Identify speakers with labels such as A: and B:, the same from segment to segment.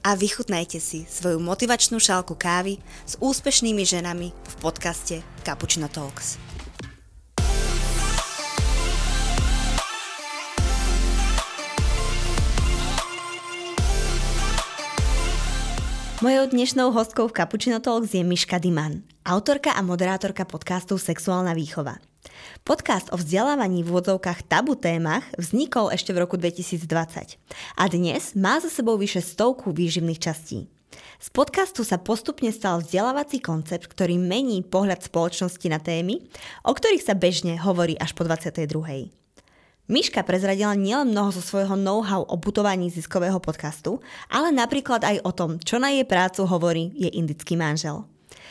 A: a vychutnajte si svoju motivačnú šálku kávy s úspešnými ženami v podcaste Cappuccino Talks. Mojou dnešnou hostkou v Cappuccino Talks je Miška Diman, autorka a moderátorka podcastu Sexuálna výchova. Podcast o vzdelávaní v úvodzovkách tabu témach vznikol ešte v roku 2020 a dnes má za sebou vyše stovku výživných častí. Z podcastu sa postupne stal vzdelávací koncept, ktorý mení pohľad spoločnosti na témy, o ktorých sa bežne hovorí až po 22. Miška prezradila nielen mnoho zo svojho know-how o butovaní ziskového podcastu, ale napríklad aj o tom, čo na jej prácu hovorí jej indický manžel.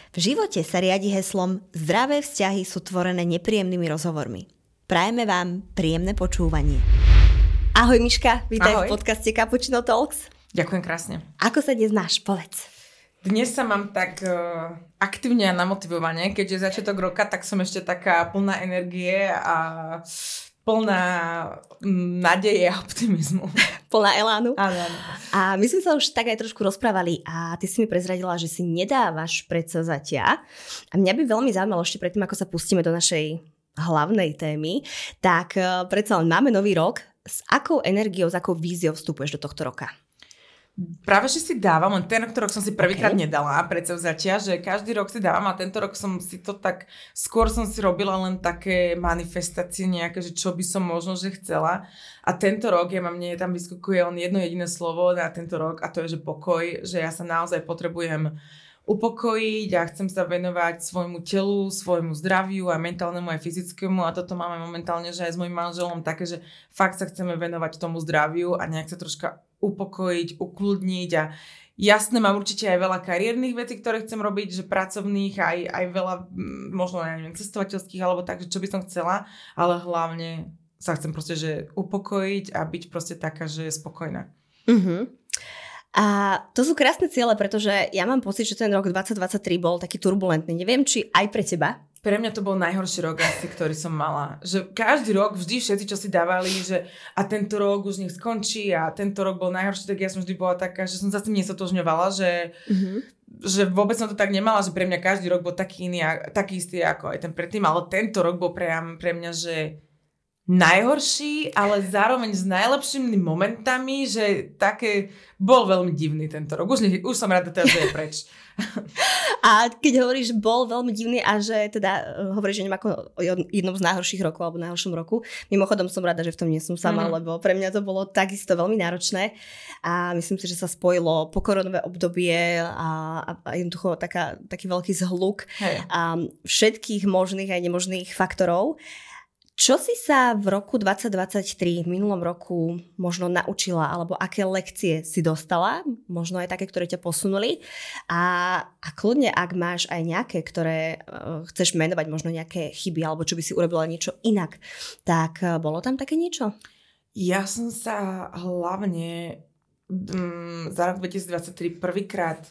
A: V živote sa riadi heslom Zdravé vzťahy sú tvorené nepríjemnými rozhovormi. Prajeme vám príjemné počúvanie. Ahoj Miška, vítaj Ahoj. v podcaste Cappuccino Talks.
B: Ďakujem krásne.
A: Ako sa dnes máš? Povedz.
B: Dnes sa mám tak uh, aktívne a namotivovanie, keďže začiatok roka, tak som ešte taká plná energie a plná nádeje a optimizmu.
A: Plná elánu.
B: Áno, áno.
A: A my sme sa už tak aj trošku rozprávali a ty si mi prezradila, že si nedávaš predsazatia. A mňa by veľmi zaujímalo ešte predtým, ako sa pustíme do našej hlavnej témy, tak uh, predsa len máme nový rok. S akou energiou, s akou víziou vstupuješ do tohto roka?
B: Práve, že si dávam, len ten rok som si prvýkrát okay. nedala predsavzatia, že každý rok si dávam a tento rok som si to tak, skôr som si robila len také manifestácie nejaké, že čo by som možno, že chcela. A tento rok, ja mám, mne tam vyskakuje len jedno jediné slovo na tento rok a to je, že pokoj, že ja sa naozaj potrebujem upokojiť a chcem sa venovať svojmu telu, svojmu zdraviu a mentálnemu aj fyzickému a toto máme momentálne, že aj s mojim manželom také, že fakt sa chceme venovať tomu zdraviu a nejak sa troška upokojiť, ukludniť a jasné, mám určite aj veľa kariérnych vecí, ktoré chcem robiť, že pracovných, aj, aj veľa, možno ja neviem, cestovateľských alebo tak, že čo by som chcela, ale hlavne sa chcem proste, že upokojiť a byť proste taká, že je spokojná.
A: Uh-huh. A to sú krásne ciele, pretože ja mám pocit, že ten rok 2023 bol taký turbulentný. Neviem, či aj pre teba,
B: pre mňa to bol najhorší rok asi, ktorý som mala. Že každý rok vždy všetci, čo si dávali, že a tento rok už nech skončí a tento rok bol najhorší, tak ja som vždy bola taká, že som sa s tým nesotožňovala, že, mm-hmm. že vôbec som to tak nemala, že pre mňa každý rok bol taký iný, taký istý ako aj ten predtým, ale tento rok bol pre, pre mňa, že najhorší, ale zároveň s najlepšími momentami, že také, bol veľmi divný tento rok. Už, už som rada teda, že je preč.
A: A keď hovoríš, že bol veľmi divný a že teda uh, hovoríš, že neviem ako o jednom z najhorších rokov alebo najhoršom roku, mimochodom som rada, že v tom nie som sama, mm-hmm. lebo pre mňa to bolo takisto veľmi náročné a myslím si, že sa spojilo pokoronové obdobie a, a, a jednoducho taká, taký veľký zhluk hey. a všetkých možných aj nemožných faktorov. Čo si sa v roku 2023, v minulom roku možno naučila, alebo aké lekcie si dostala, možno aj také, ktoré ťa posunuli a, a kľudne, ak máš aj nejaké, ktoré uh, chceš menovať, možno nejaké chyby, alebo čo by si urobila niečo inak, tak uh, bolo tam také niečo?
B: Ja som sa hlavne um, za rok 2023 prvýkrát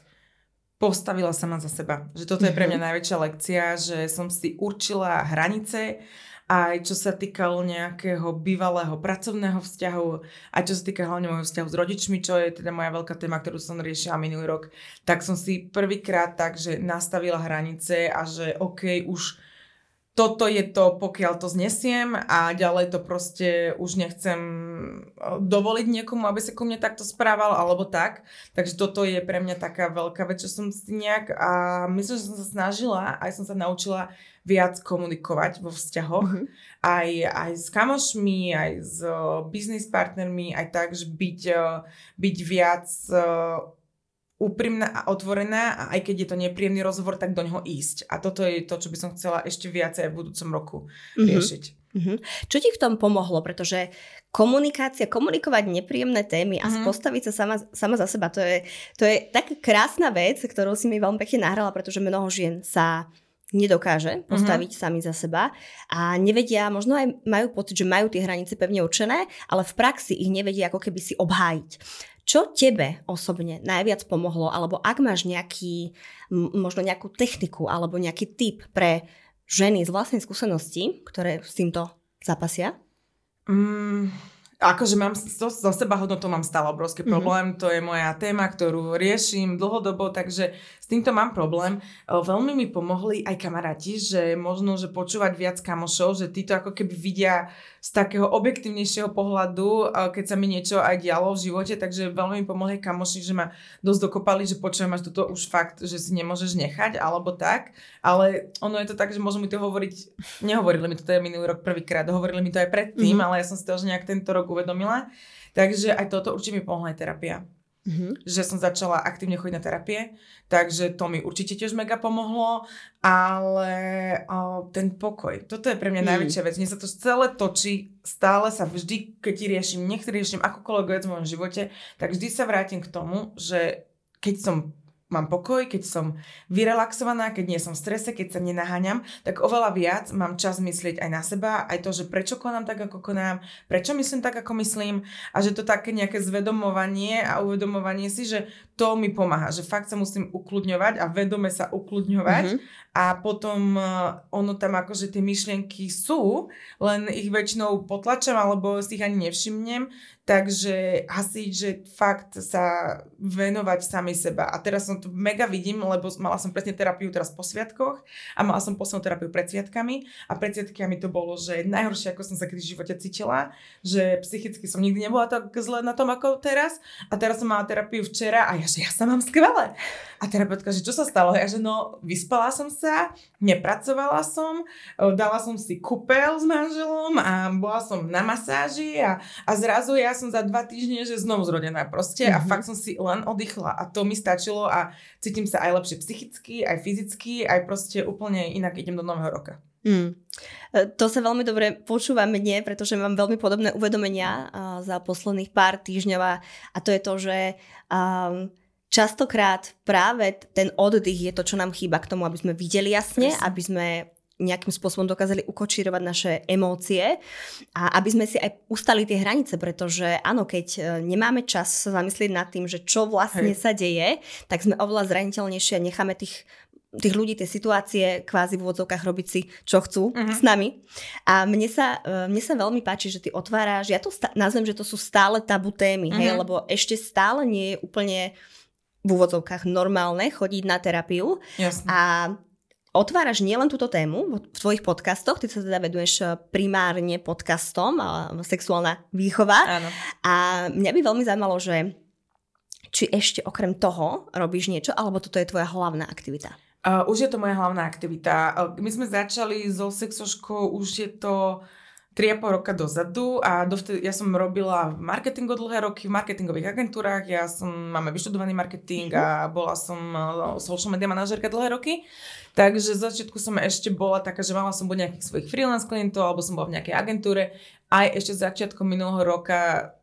B: postavila sama za seba. Že toto je pre mňa mhm. najväčšia lekcia, že som si určila hranice, aj čo sa týkalo nejakého bývalého pracovného vzťahu, aj čo sa týka hlavne môjho vzťahu s rodičmi, čo je teda moja veľká téma, ktorú som riešila minulý rok, tak som si prvýkrát tak, že nastavila hranice a že OK, už toto je to, pokiaľ to znesiem a ďalej to proste už nechcem eh, dovoliť niekomu, aby sa ku mne takto správal alebo tak. Takže toto je pre mňa taká veľká vec, čo som si nejak a myslím, že som sa snažila, aj som sa naučila viac komunikovať vo vzťahoch, mm-hmm. aj, aj s kamošmi, aj s uh, business partnermi, aj tak, že byť, uh, byť viac uh, úprimná a otvorená a aj keď je to nepríjemný rozhovor, tak do neho ísť. A toto je to, čo by som chcela ešte viacej v budúcom roku mm-hmm. riešiť.
A: Mm-hmm. Čo ti v tom pomohlo? Pretože komunikácia, komunikovať nepríjemné témy a mm-hmm. postaviť sa sama, sama za seba, to je, to je tak krásna vec, ktorú si mi veľmi pekne nahrala, pretože mnoho žien sa nedokáže mhm. postaviť mm-hmm. sami za seba a nevedia, možno aj majú pocit, že majú tie hranice pevne určené, ale v praxi ich nevedia ako keby si obhájiť. Čo tebe osobne najviac pomohlo, alebo ak máš nejaký, možno nejakú techniku alebo nejaký tip pre ženy z vlastnej skúsenosti, ktoré s týmto zapasia?
B: Mm, Akože mám, so, so seba hodnotou mám stále obrovský mhm. problém, mm-hmm. to je moja téma, ktorú riešim dlhodobo, takže s týmto mám problém. Veľmi mi pomohli aj kamaráti, že možno, že počúvať viac kamošov, že títo ako keby vidia z takého objektívnejšieho pohľadu, keď sa mi niečo aj dialo v živote, takže veľmi mi pomohli kamoši, že ma dosť dokopali, že počujem až toto už fakt, že si nemôžeš nechať, alebo tak, ale ono je to tak, že môžu mi to hovoriť, nehovorili mi to teda minulý rok prvýkrát, hovorili mi to aj predtým, mm-hmm. ale ja som si to už nejak tento rok uvedomila, takže aj toto určite mi pomohla aj terapia mm-hmm. že som začala aktívne chodiť na terapie, takže to mi určite tiež mega pomohlo, ale o, ten pokoj, toto je pre mňa mm. najväčšia vec. Mne sa to celé točí, stále sa vždy, keď ti riešim, nech riešim akúkoľvek vec v mojom živote, tak vždy sa vrátim k tomu, že keď som mám pokoj, keď som vyrelaxovaná, keď nie som v strese, keď sa nenaháňam, tak oveľa viac mám čas myslieť aj na seba, aj to, že prečo konám tak, ako konám, prečo myslím tak, ako myslím a že to také nejaké zvedomovanie a uvedomovanie si, že to mi pomáha, že fakt sa musím ukludňovať a vedome sa ukludňovať mm-hmm a potom uh, ono tam akože tie myšlienky sú, len ich väčšinou potlačam alebo si ich ani nevšimnem, takže hasiť, že fakt sa venovať sami seba. A teraz som to mega vidím, lebo mala som presne terapiu teraz po sviatkoch a mala som poslednú terapiu pred sviatkami a pred sviatkami to bolo, že najhoršie, ako som sa kedy v živote cítila, že psychicky som nikdy nebola tak zle na tom ako teraz a teraz som mala terapiu včera a ja, že ja sa mám skvelé. A terapeutka, že čo sa stalo? Ja, že no, vyspala som sa, nepracovala som, dala som si kúpel s manželom a bola som na masáži a, a zrazu ja som za dva týždne, že znovu zrodená proste mm-hmm. a mhm. fakt som si len oddychla a to mi stačilo a cítim sa aj lepšie psychicky, aj fyzicky, aj proste úplne inak idem do nového roka. Mm.
A: To sa veľmi dobre počúva mne, pretože mám veľmi podobné uvedomenia za posledných pár týždňov a, a to je to, že um, častokrát práve ten oddych je to, čo nám chýba k tomu, aby sme videli jasne, Presne. aby sme nejakým spôsobom dokázali ukočírovať naše emócie a aby sme si aj ustali tie hranice, pretože áno, keď e, nemáme čas sa zamyslieť nad tým, že čo vlastne Hej. sa deje, tak sme oveľa zraniteľnejšie a necháme tých tých ľudí, tie situácie kvázi v úvodzovkách robiť si, čo chcú uh-huh. s nami. A mne sa, e, mne sa veľmi páči, že ty otváraš, ja to sta- nazvem, že to sú stále tabu témy, uh-huh. hej, mhm. lebo ešte stále nie je úplne v úvodzovkách normálne chodiť na terapiu.
B: Jasne.
A: A otváraš nielen túto tému v tvojich podcastoch, ty sa teda veduješ eh, primárne podcastom a sexuálna výchova.
B: Áno.
A: A mňa by veľmi zaujímalo, že či ešte okrem toho robíš niečo, alebo toto je tvoja hlavná aktivita?
B: Uh, už je to moja hlavná aktivita. Uh, my sme začali so sexoškou, už je to 3,5 roka dozadu a dovtedy, ja som robila v marketingu dlhé roky, v marketingových agentúrach, ja som, máme vyštudovaný marketing a bola som uh, social media manažerka dlhé roky. Takže z začiatku som ešte bola taká, že mala som buď nejakých svojich freelance klientov, alebo som bola v nejakej agentúre. Aj ešte začiatkom minulého roka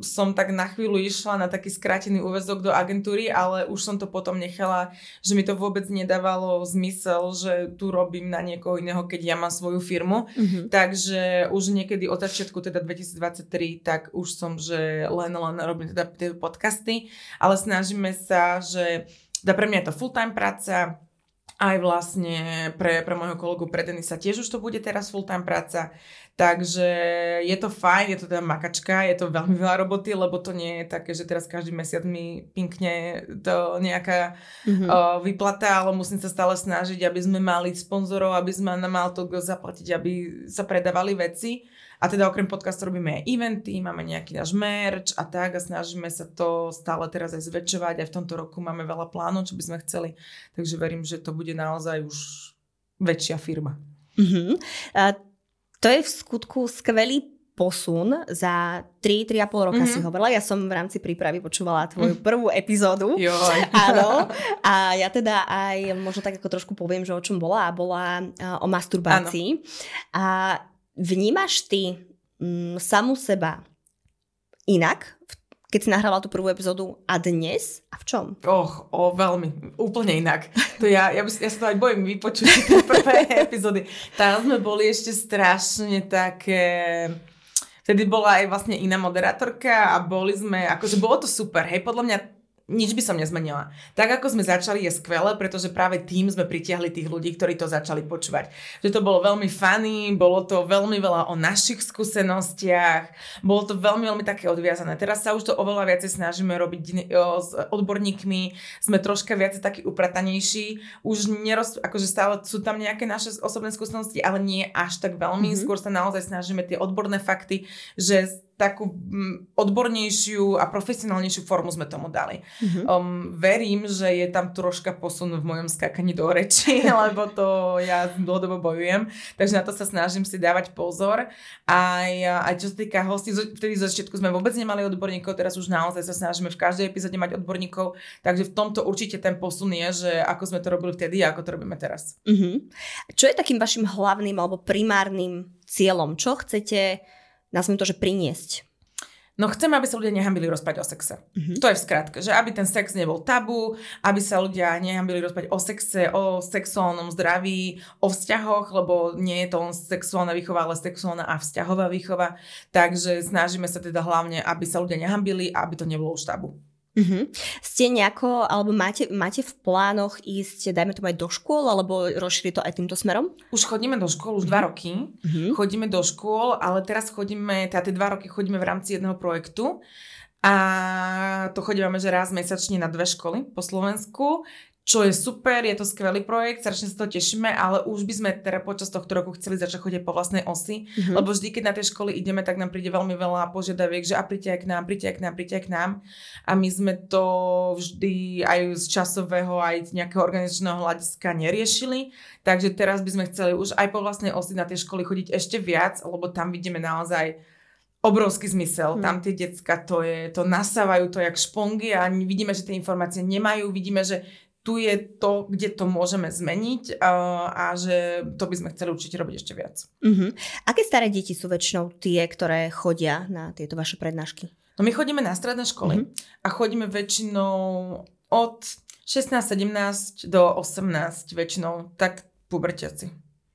B: som tak na chvíľu išla na taký skrátený úvezok do agentúry, ale už som to potom nechala, že mi to vôbec nedávalo zmysel, že tu robím na niekoho iného, keď ja mám svoju firmu. Mm-hmm. Takže už niekedy od začiatku, teda 2023, tak už som, že len, len robím teda tie podcasty, ale snažíme sa, že teda pre mňa je to full-time práca, aj vlastne pre, pre môjho kolegu pre Denisa tiež už to bude teraz full-time práca. Takže je to fajn, je to teda makačka, je to veľmi veľa roboty, lebo to nie je také, že teraz každý mesiac mi pinkne to nejaká mm-hmm. uh, vyplata, ale musím sa stále snažiť, aby sme mali sponzorov, aby sme mal to zaplatiť, aby sa predávali veci. A teda okrem podcastu robíme aj eventy, máme nejaký náš merch a tak a snažíme sa to stále teraz aj zväčšovať. Aj v tomto roku máme veľa plánov, čo by sme chceli. Takže verím, že to bude naozaj už väčšia firma.
A: Uh-huh. A to je v skutku skvelý posun za 3-3,5 roka mm-hmm. si hovorila. Ja som v rámci prípravy počúvala tvoju mm. prvú epizódu.
B: Joj.
A: Áno. A ja teda aj možno tak ako trošku poviem, že o čom bola. A bola o masturbácii. Áno. A vnímaš ty m, samú seba inak keď si nahrávala tú prvú epizódu a dnes? A v čom?
B: Och, o, veľmi, úplne inak. To ja, ja, ja sa to aj bojím vypočuť tie prvé epizódy. Tam sme boli ešte strašne také... Vtedy bola aj vlastne iná moderátorka a boli sme, akože bolo to super, hej, podľa mňa nič by som nezmenila. Tak ako sme začali je skvelé, pretože práve tým sme pritiahli tých ľudí, ktorí to začali počúvať. Že to bolo veľmi funny, bolo to veľmi veľa o našich skúsenostiach, bolo to veľmi, veľmi také odviazané. Teraz sa už to oveľa viacej snažíme robiť s odborníkmi, sme troška viacej takí upratanejší, už neroz, akože stále sú tam nejaké naše osobné skúsenosti, ale nie až tak veľmi, mm-hmm. skôr sa naozaj snažíme tie odborné fakty, že takú mm, odbornejšiu a profesionálnejšiu formu sme tomu dali. Mm-hmm. Um, verím, že je tam troška posun v mojom skákaní do reči, lebo to ja dlhodobo bojujem, takže na to sa snažím si dávať pozor. Aj, aj čo sa týka hostí, vtedy zo začiatku sme vôbec nemali odborníkov, teraz už naozaj sa snažíme v každej epizóde mať odborníkov, takže v tomto určite ten posun je, že ako sme to robili vtedy a ako to robíme teraz.
A: Mm-hmm. Čo je takým vašim hlavným alebo primárnym cieľom? Čo chcete nazvime to, že priniesť?
B: No chcem, aby sa ľudia nehambili rozprávať o sexe. Mm-hmm. To je v skratke, že aby ten sex nebol tabu, aby sa ľudia nehambili rozprávať o sexe, o sexuálnom zdraví, o vzťahoch, lebo nie je to len sexuálna výchova, ale sexuálna a vzťahová výchova. Takže snažíme sa teda hlavne, aby sa ľudia nehambili a aby to nebolo už tabu.
A: Uh-huh. Ste nejako, alebo máte, máte v plánoch ísť, dajme tomu aj do škôl, alebo rozšíriť to aj týmto smerom?
B: Už chodíme do škôl, už uh-huh. dva roky. Uh-huh. Chodíme do škôl, ale teraz chodíme, teda tie dva roky chodíme v rámci jedného projektu. A to chodíme, že raz mesačne na dve školy po Slovensku čo je super, je to skvelý projekt, strašne sa to tešíme, ale už by sme teda počas tohto roku chceli začať chodiť po vlastnej osi, mm-hmm. lebo vždy, keď na tie školy ideme, tak nám príde veľmi veľa požiadaviek, že a príďte aj k nám, príďte aj k nám, príďte aj k nám. A my sme to vždy aj z časového, aj z nejakého organizačného hľadiska neriešili, takže teraz by sme chceli už aj po vlastnej osi na tie školy chodiť ešte viac, lebo tam vidíme naozaj obrovský zmysel. Hmm. Tam tie decka to, je, to nasávajú to jak špongy a vidíme, že tie informácie nemajú, vidíme, že tu je to, kde to môžeme zmeniť a, a že to by sme chceli určite robiť ešte viac.
A: Uh-huh. Aké staré deti sú väčšinou tie, ktoré chodia na tieto vaše prednášky?
B: No my chodíme na stredné školy uh-huh. a chodíme väčšinou od 16-17 do 18 väčšinou, tak pubertiaci.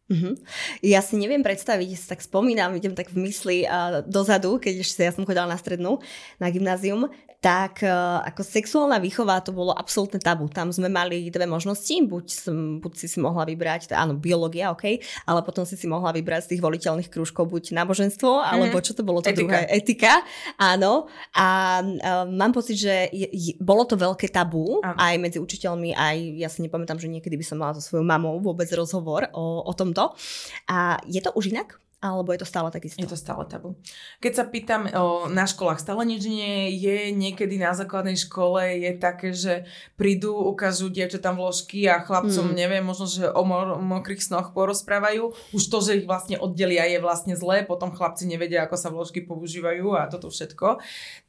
A: Uh-huh. Ja si neviem predstaviť, si tak spomínam, idem tak v mysli uh, dozadu, keď ešte ja som chodila na strednú, na gymnázium, tak e, ako sexuálna výchova to bolo absolútne tabu. Tam sme mali dve možnosti, buď, som, buď si si mohla vybrať, áno, biológia, OK, ale potom si si mohla vybrať z tých voliteľných krúžkov buď náboženstvo, alebo mhm. čo to bolo to etika. druhé? Etika. Áno. A uh, mám pocit, že je, je, bolo to veľké tabu áno. aj medzi učiteľmi, aj ja si nepamätám, že niekedy by som mala so svojou mamou vôbec rozhovor o, o tomto. A je to už inak? Alebo je to stále takisto?
B: Je to stále tabu. Keď sa pýtam, o, na školách stále nič nie je, niekedy na základnej škole je také, že prídu, ukážu tam vložky a chlapcom, mm. neviem, možno, že o mor- mokrých snoch porozprávajú. Už to, že ich vlastne oddelia je vlastne zlé, potom chlapci nevedia, ako sa vložky používajú a toto všetko.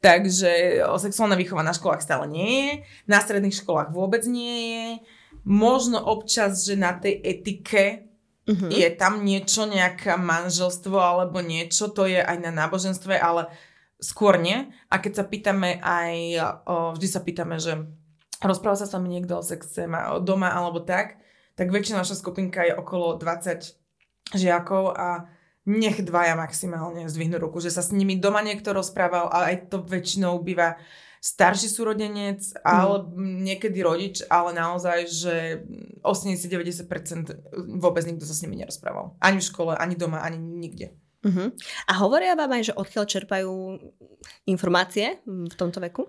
B: Takže o, sexuálna výchova na školách stále nie je, na stredných školách vôbec nie je. Možno občas, že na tej etike Uh-huh. Je tam niečo, nejaké manželstvo alebo niečo, to je aj na náboženstve, ale skôr nie. A keď sa pýtame aj, o, vždy sa pýtame, že rozpráva sa s vami niekto o sexe doma alebo tak, tak väčšina naša skupinka je okolo 20 žiakov a nech dvaja maximálne zdvihnú ruku, že sa s nimi doma niekto rozprával a aj to väčšinou býva starší súrodenec, mm. ale niekedy rodič, ale naozaj, že 80-90% vôbec nikto sa s nimi nerozprával. Ani v škole, ani doma, ani nikde.
A: Uh-huh. A hovoria vám aj, že odkiaľ čerpajú informácie v tomto veku?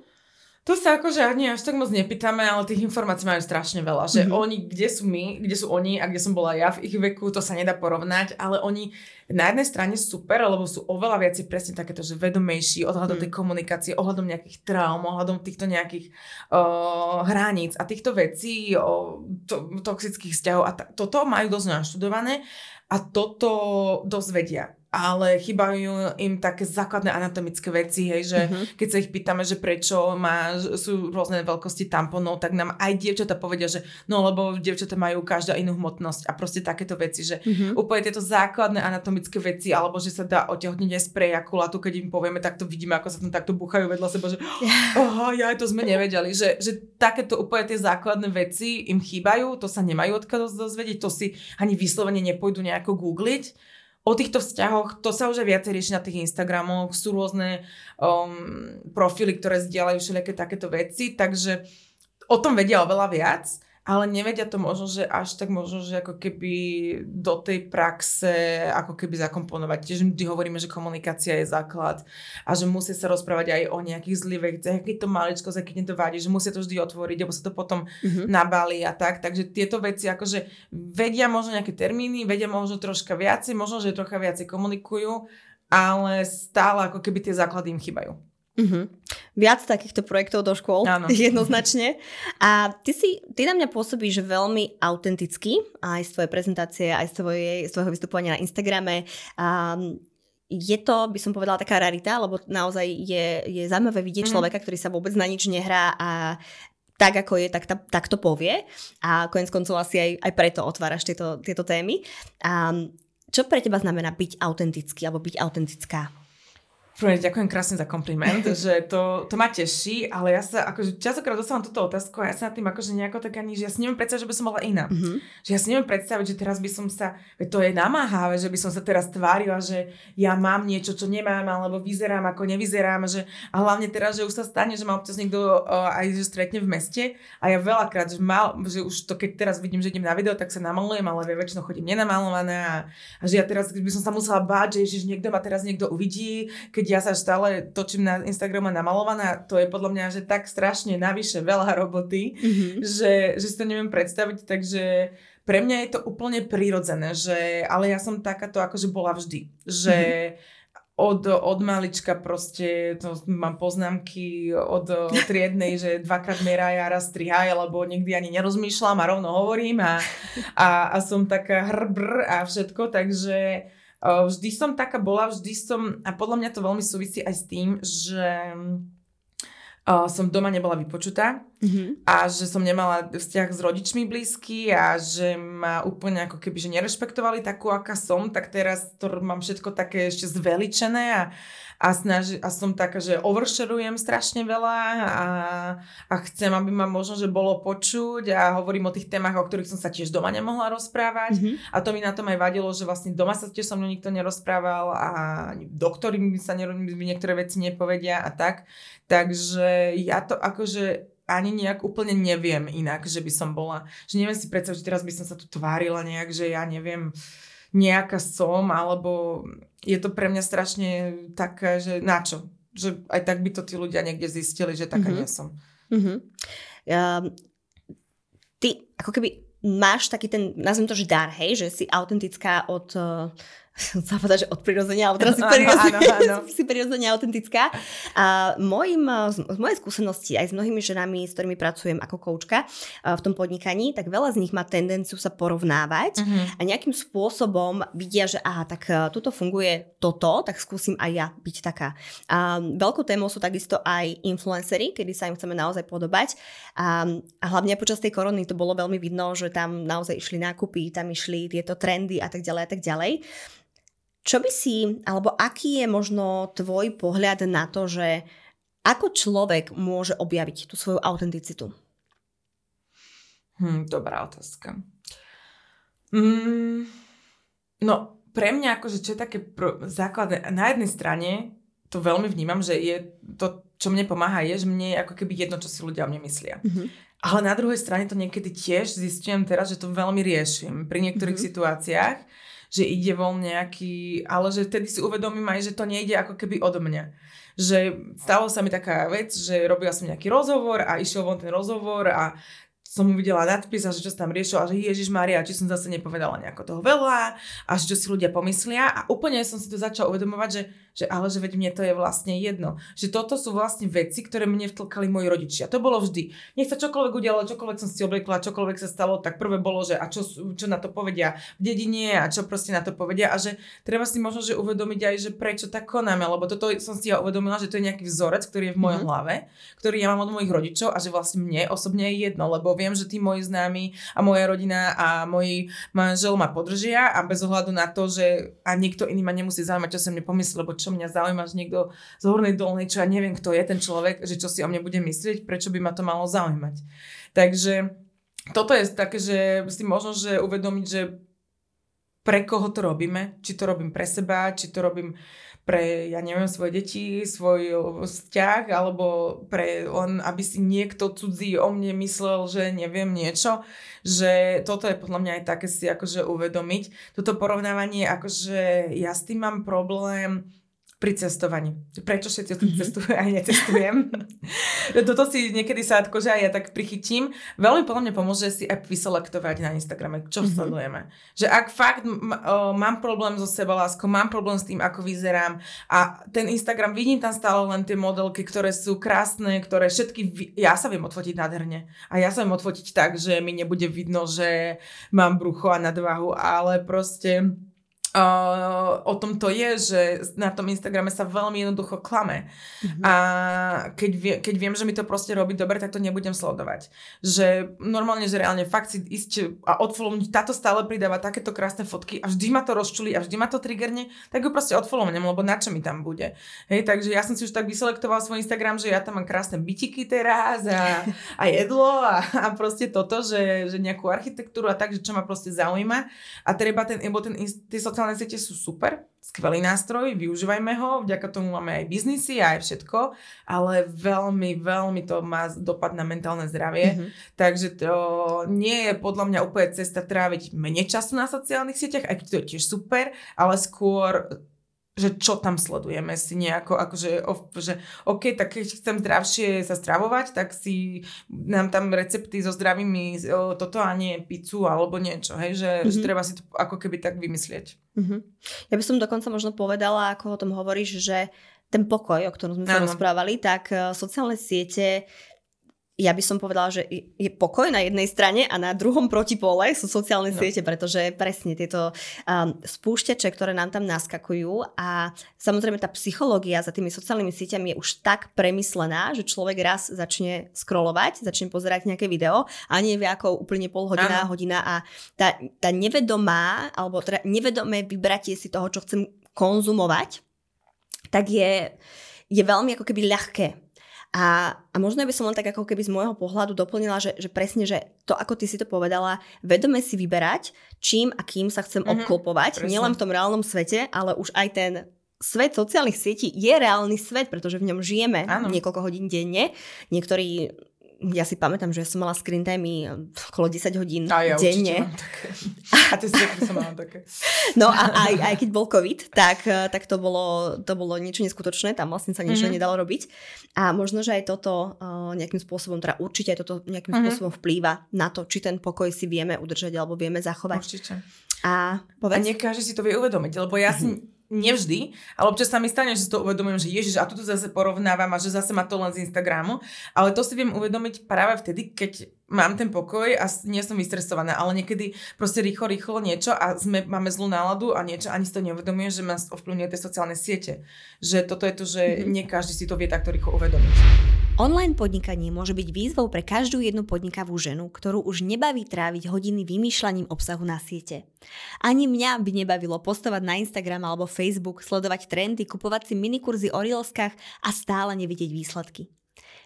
B: To sa akože ani až tak moc nepýtame, ale tých informácií majú strašne veľa. Že mm-hmm. oni, kde sú my, kde sú oni a kde som bola ja v ich veku, to sa nedá porovnať, ale oni na jednej strane super, lebo sú oveľa viac presne takéto, že vedomejší ohľadom mm. tej komunikácie, ohľadom nejakých traum, ohľadom týchto nejakých uh, hraníc a týchto vecí, uh, to, toxických vzťahov a t- toto majú dosť naštudované a toto dosť vedia. Ale chýbajú im také základné anatomické veci, hej, že uh-huh. keď sa ich pýtame, že prečo má, sú rôzne veľkosti tamponov, tak nám aj dievčata povedia, že no lebo dievčata majú každá inú hmotnosť a proste takéto veci, že uh-huh. úplne tieto základné anatomické veci, alebo že sa dá otehotniť aj sprej akulatu, keď im povieme, tak to vidíme, ako sa tam takto buchajú vedľa seba, že oh, ja to sme nevedeli, že, že takéto úplne tie základné veci im chýbajú, to sa nemajú odkiaľ dozvedieť, to si ani vyslovene nepôjdu nejako googliť O týchto vzťahoch, to sa už aj viacej rieši na tých Instagramoch, sú rôzne um, profily, ktoré zdieľajú všelijaké takéto veci, takže o tom vedia oveľa viac ale nevedia to možno, že až tak možno, že ako keby do tej praxe ako keby zakomponovať. Tiež vždy hovoríme, že komunikácia je základ a že musia sa rozprávať aj o nejakých zlých veciach, keď to maličko, keď to vadí, že musia to vždy otvoriť, lebo sa to potom uh-huh. nabali a tak. Takže tieto veci akože vedia možno nejaké termíny, vedia možno troška viacej, možno, že trocha viacej komunikujú, ale stále ako keby tie základy im chýbajú.
A: Uh-huh. Viac takýchto projektov do škôl, Áno. jednoznačne. A ty, si, ty na mňa pôsobíš veľmi autenticky, aj z tvojej prezentácie, aj z, tvojej, z tvojho vystupovania na Instagrame. Um, je to, by som povedala, taká rarita, lebo naozaj je, je zaujímavé vidieť mm. človeka, ktorý sa vôbec na nič nehrá a tak, ako je, tak, tak to povie. A konec koncov asi aj, aj preto otváraš tieto, tieto témy. Um, čo pre teba znamená byť autentický alebo byť autentická?
B: Prvé, ďakujem krásne za kompliment, že to, to ma teší, ale ja sa akože časokrát dostávam túto otázku a ja sa nad tým akože nejako tak ani, že ja si neviem predstaviť, že by som bola iná. Mm-hmm. Že ja si neviem predstaviť, že teraz by som sa, to je namáhavé, že by som sa teraz tvárila, že ja mám niečo, čo nemám, alebo vyzerám ako nevyzerám, že a hlavne teraz, že už sa stane, že ma občas niekto uh, aj že stretne v meste a ja veľakrát, že, mal, že už to keď teraz vidím, že idem na video, tak sa namalujem, ale ja väčšinou chodím nenamalovaná a, a že ja teraz by som sa musela báť, že ježiš, niekto ma teraz niekto uvidí, keď ja sa stále točím na Instagrame namalovaná, to je podľa mňa, že tak strašne navyše veľa roboty, mm-hmm. že, že si to neviem predstaviť, takže pre mňa je to úplne prirodzené, že, ale ja som takáto akože bola vždy, že mm-hmm od, od malička proste, to mám poznámky od, triednej, že dvakrát meraj a raz strihaj, lebo nikdy ani nerozmýšľam a rovno hovorím a, a, a som taká hrbr a všetko, takže Vždy som taká bola, vždy som, a podľa mňa to veľmi súvisí aj s tým, že uh, som doma nebola vypočutá mm-hmm. a že som nemala vzťah s rodičmi blízky a že ma úplne ako keby, že nerešpektovali takú, aká som, tak teraz to mám všetko také ešte zveličené a, a, snaži, a som taká, že oversharujem strašne veľa a, a chcem, aby ma možno, že bolo počuť a hovorím o tých témach, o ktorých som sa tiež doma nemohla rozprávať mm-hmm. a to mi na tom aj vadilo, že vlastne doma sa tiež so mnou nikto nerozprával a doktori mi sa mi niektoré veci nepovedia a tak. Takže ja to akože ani nejak úplne neviem inak, že by som bola, že neviem si predstaviť, že teraz by som sa tu tvárila nejak, že ja neviem, nejaká som, alebo je to pre mňa strašne také, že na čo? Že aj tak by to tí ľudia niekde zistili, že taká mm-hmm. nie som. Mm-hmm.
A: Um, ty ako keby máš taký ten, nazvem to, že dar, hej, že si autentická od uh, sa povedať, že od prirodzenia, ale teraz si prirodzene, si prirodzene autentická. A môjim, z mojej skúsenosti aj s mnohými ženami, s ktorými pracujem ako koučka v tom podnikaní, tak veľa z nich má tendenciu sa porovnávať uh-huh. a nejakým spôsobom vidia, že aha, tak e, tuto funguje toto, tak skúsim aj ja byť taká. A veľkou témou sú takisto aj influencery, kedy sa im chceme naozaj podobať. A, a hlavne počas tej korony to bolo veľmi vidno, že tam naozaj išli nákupy, tam išli tieto trendy a tak ďalej a tak ďalej. Čo by si, alebo aký je možno tvoj pohľad na to, že ako človek môže objaviť tú svoju autenticitu?
B: Hm, dobrá otázka. Mm, no, pre mňa akože čo je také pro, základné, na jednej strane to veľmi vnímam, že je to, čo mne pomáha, je, že mne je ako keby jedno, čo si ľudia o mne myslia. Mm-hmm. Ale na druhej strane to niekedy tiež zistujem teraz, že to veľmi riešim pri niektorých mm-hmm. situáciách, že ide von nejaký, ale že vtedy si uvedomím aj, že to nejde ako keby od mňa. Že stalo sa mi taká vec, že robila som nejaký rozhovor a išiel von ten rozhovor a som mu videla nadpis a že čo sa tam riešil a že Ježiš Maria, či som zase nepovedala nejako toho veľa a že čo si ľudia pomyslia a úplne som si to začala uvedomovať, že že ale že veď mne to je vlastne jedno. Že toto sú vlastne veci, ktoré mne vtlkali moji rodičia. To bolo vždy. Nech sa čokoľvek udialo, čokoľvek som si obliekla, čokoľvek sa stalo, tak prvé bolo, že a čo, čo na to povedia v dedine a čo proste na to povedia a že treba si možno že uvedomiť aj, že prečo tak konáme, lebo toto som si ja uvedomila, že to je nejaký vzorec, ktorý je v mojej mm-hmm. hlave, ktorý ja mám od mojich rodičov a že vlastne mne osobne je jedno, lebo viem, že tí moji známi a moja rodina a môj manžel ma podržia a bez ohľadu na to, že a niekto iný ma nemusí zaujímať, čo sa mne pomyslí, lebo čo mňa zaujíma, že niekto z hornej dolnej, čo ja neviem, kto je ten človek, že čo si o mne bude myslieť, prečo by ma to malo zaujímať. Takže toto je také, že si možno, že uvedomiť, že pre koho to robíme, či to robím pre seba, či to robím pre, ja neviem, svoje deti, svoj vzťah, alebo pre on, aby si niekto cudzí o mne myslel, že neviem niečo, že toto je podľa mňa aj také si akože uvedomiť. Toto porovnávanie, akože ja s tým mám problém, pri cestovaní. Prečo všetci mm-hmm. cestujú a necestujem. Toto si niekedy sa akože aj ja tak prichytím. Veľmi podľa mňa pomôže si aj vyselektovať na Instagrame, čo mm-hmm. sledujeme. Že ak fakt m- o, mám problém so sebaláskou, mám problém s tým, ako vyzerám a ten Instagram, vidím tam stále len tie modelky, ktoré sú krásne, ktoré všetky, ja sa viem odfotiť nádherne. A ja sa viem odfotiť tak, že mi nebude vidno, že mám brucho a nadvahu, ale proste Uh, o tom to je, že na tom Instagrame sa veľmi jednoducho klame. Mm-hmm. A keď, vie, keď viem, že mi to proste robí dobre, tak to nebudem sledovať. Že normálne, že reálne fakt si ísť a odfollowniť, táto stále pridáva takéto krásne fotky a vždy ma to rozčuli a vždy ma to triggerne, tak ju proste odfollownem, lebo na čo mi tam bude. Hej, takže ja som si už tak vyselektoval svoj Instagram, že ja tam mám krásne bytiky teraz a, a jedlo a, a proste toto, že, že nejakú architektúru a tak, že čo ma proste zaujíma. A treba ten, lebo ten, tie sociálne siete sú super, skvelý nástroj, využívajme ho, vďaka tomu máme aj biznisy a aj všetko, ale veľmi, veľmi to má dopad na mentálne zdravie, mm-hmm. takže to nie je podľa mňa úplne cesta tráviť menej času na sociálnych sieťach, aj keď to je tiež super, ale skôr že čo tam sledujeme si nejako, akože, že OK, tak keď chcem zdravšie sa stravovať, tak si nám tam recepty so zdravými toto a nie pizzu alebo niečo, hej, že, mm-hmm. že treba si to ako keby tak vymyslieť.
A: Mm-hmm. Ja by som dokonca možno povedala, ako o tom hovoríš, že ten pokoj, o ktorom sme sa rozprávali, tak e, sociálne siete ja by som povedala, že je pokoj na jednej strane a na druhom protipole sú sociálne no. siete, pretože presne tieto um, spúšťače, ktoré nám tam naskakujú a samozrejme tá psychológia za tými sociálnymi sieťami je už tak premyslená, že človek raz začne scrollovať, začne pozerať nejaké video a nie vie ako úplne pol hodina, ano. hodina a tá, tá nevedomá, alebo teda nevedomé vybratie si toho, čo chcem konzumovať, tak je, je veľmi ako keby ľahké a, a možno by som len tak ako keby z môjho pohľadu doplnila, že, že presne, že to, ako ty si to povedala, vedome si vyberať, čím a kým sa chcem mm-hmm, obklopovať, presne. nielen v tom reálnom svete, ale už aj ten svet sociálnych sietí je reálny svet, pretože v ňom žijeme ano. niekoľko hodín denne. Niektorí ja si pamätám, že ja som mala screen time okolo 10 hodín a ja denne.
B: A ty si som mala také.
A: No a aj, aj keď bol COVID, tak, tak to, bolo, to bolo niečo neskutočné, tam vlastne sa niečo mm-hmm. nedalo robiť. A možno, že aj toto uh, nejakým spôsobom, teda určite aj toto nejakým mm-hmm. spôsobom vplýva na to, či ten pokoj si vieme udržať alebo vieme zachovať.
B: Určite.
A: A, povedz.
B: a nie každý si to vie uvedomiť, lebo ja si mm-hmm nevždy, ale občas sa mi stane, že si to uvedomujem, že ježiš, a tu zase porovnávam a že zase má to len z Instagramu, ale to si viem uvedomiť práve vtedy, keď mám ten pokoj a nie som vystresovaná, ale niekedy proste rýchlo, rýchlo niečo a sme, máme zlú náladu a niečo ani si to neuvedomuje, že ma ovplyvňuje tie sociálne siete. Že toto je to, že mm-hmm. nie každý si to vie takto rýchlo uvedomiť.
A: Online podnikanie môže byť výzvou pre každú jednu podnikavú ženu, ktorú už nebaví tráviť hodiny vymýšľaním obsahu na siete. Ani mňa by nebavilo postovať na Instagram alebo Facebook, sledovať trendy, kupovať si minikurzy o reelskách a stále nevidieť výsledky.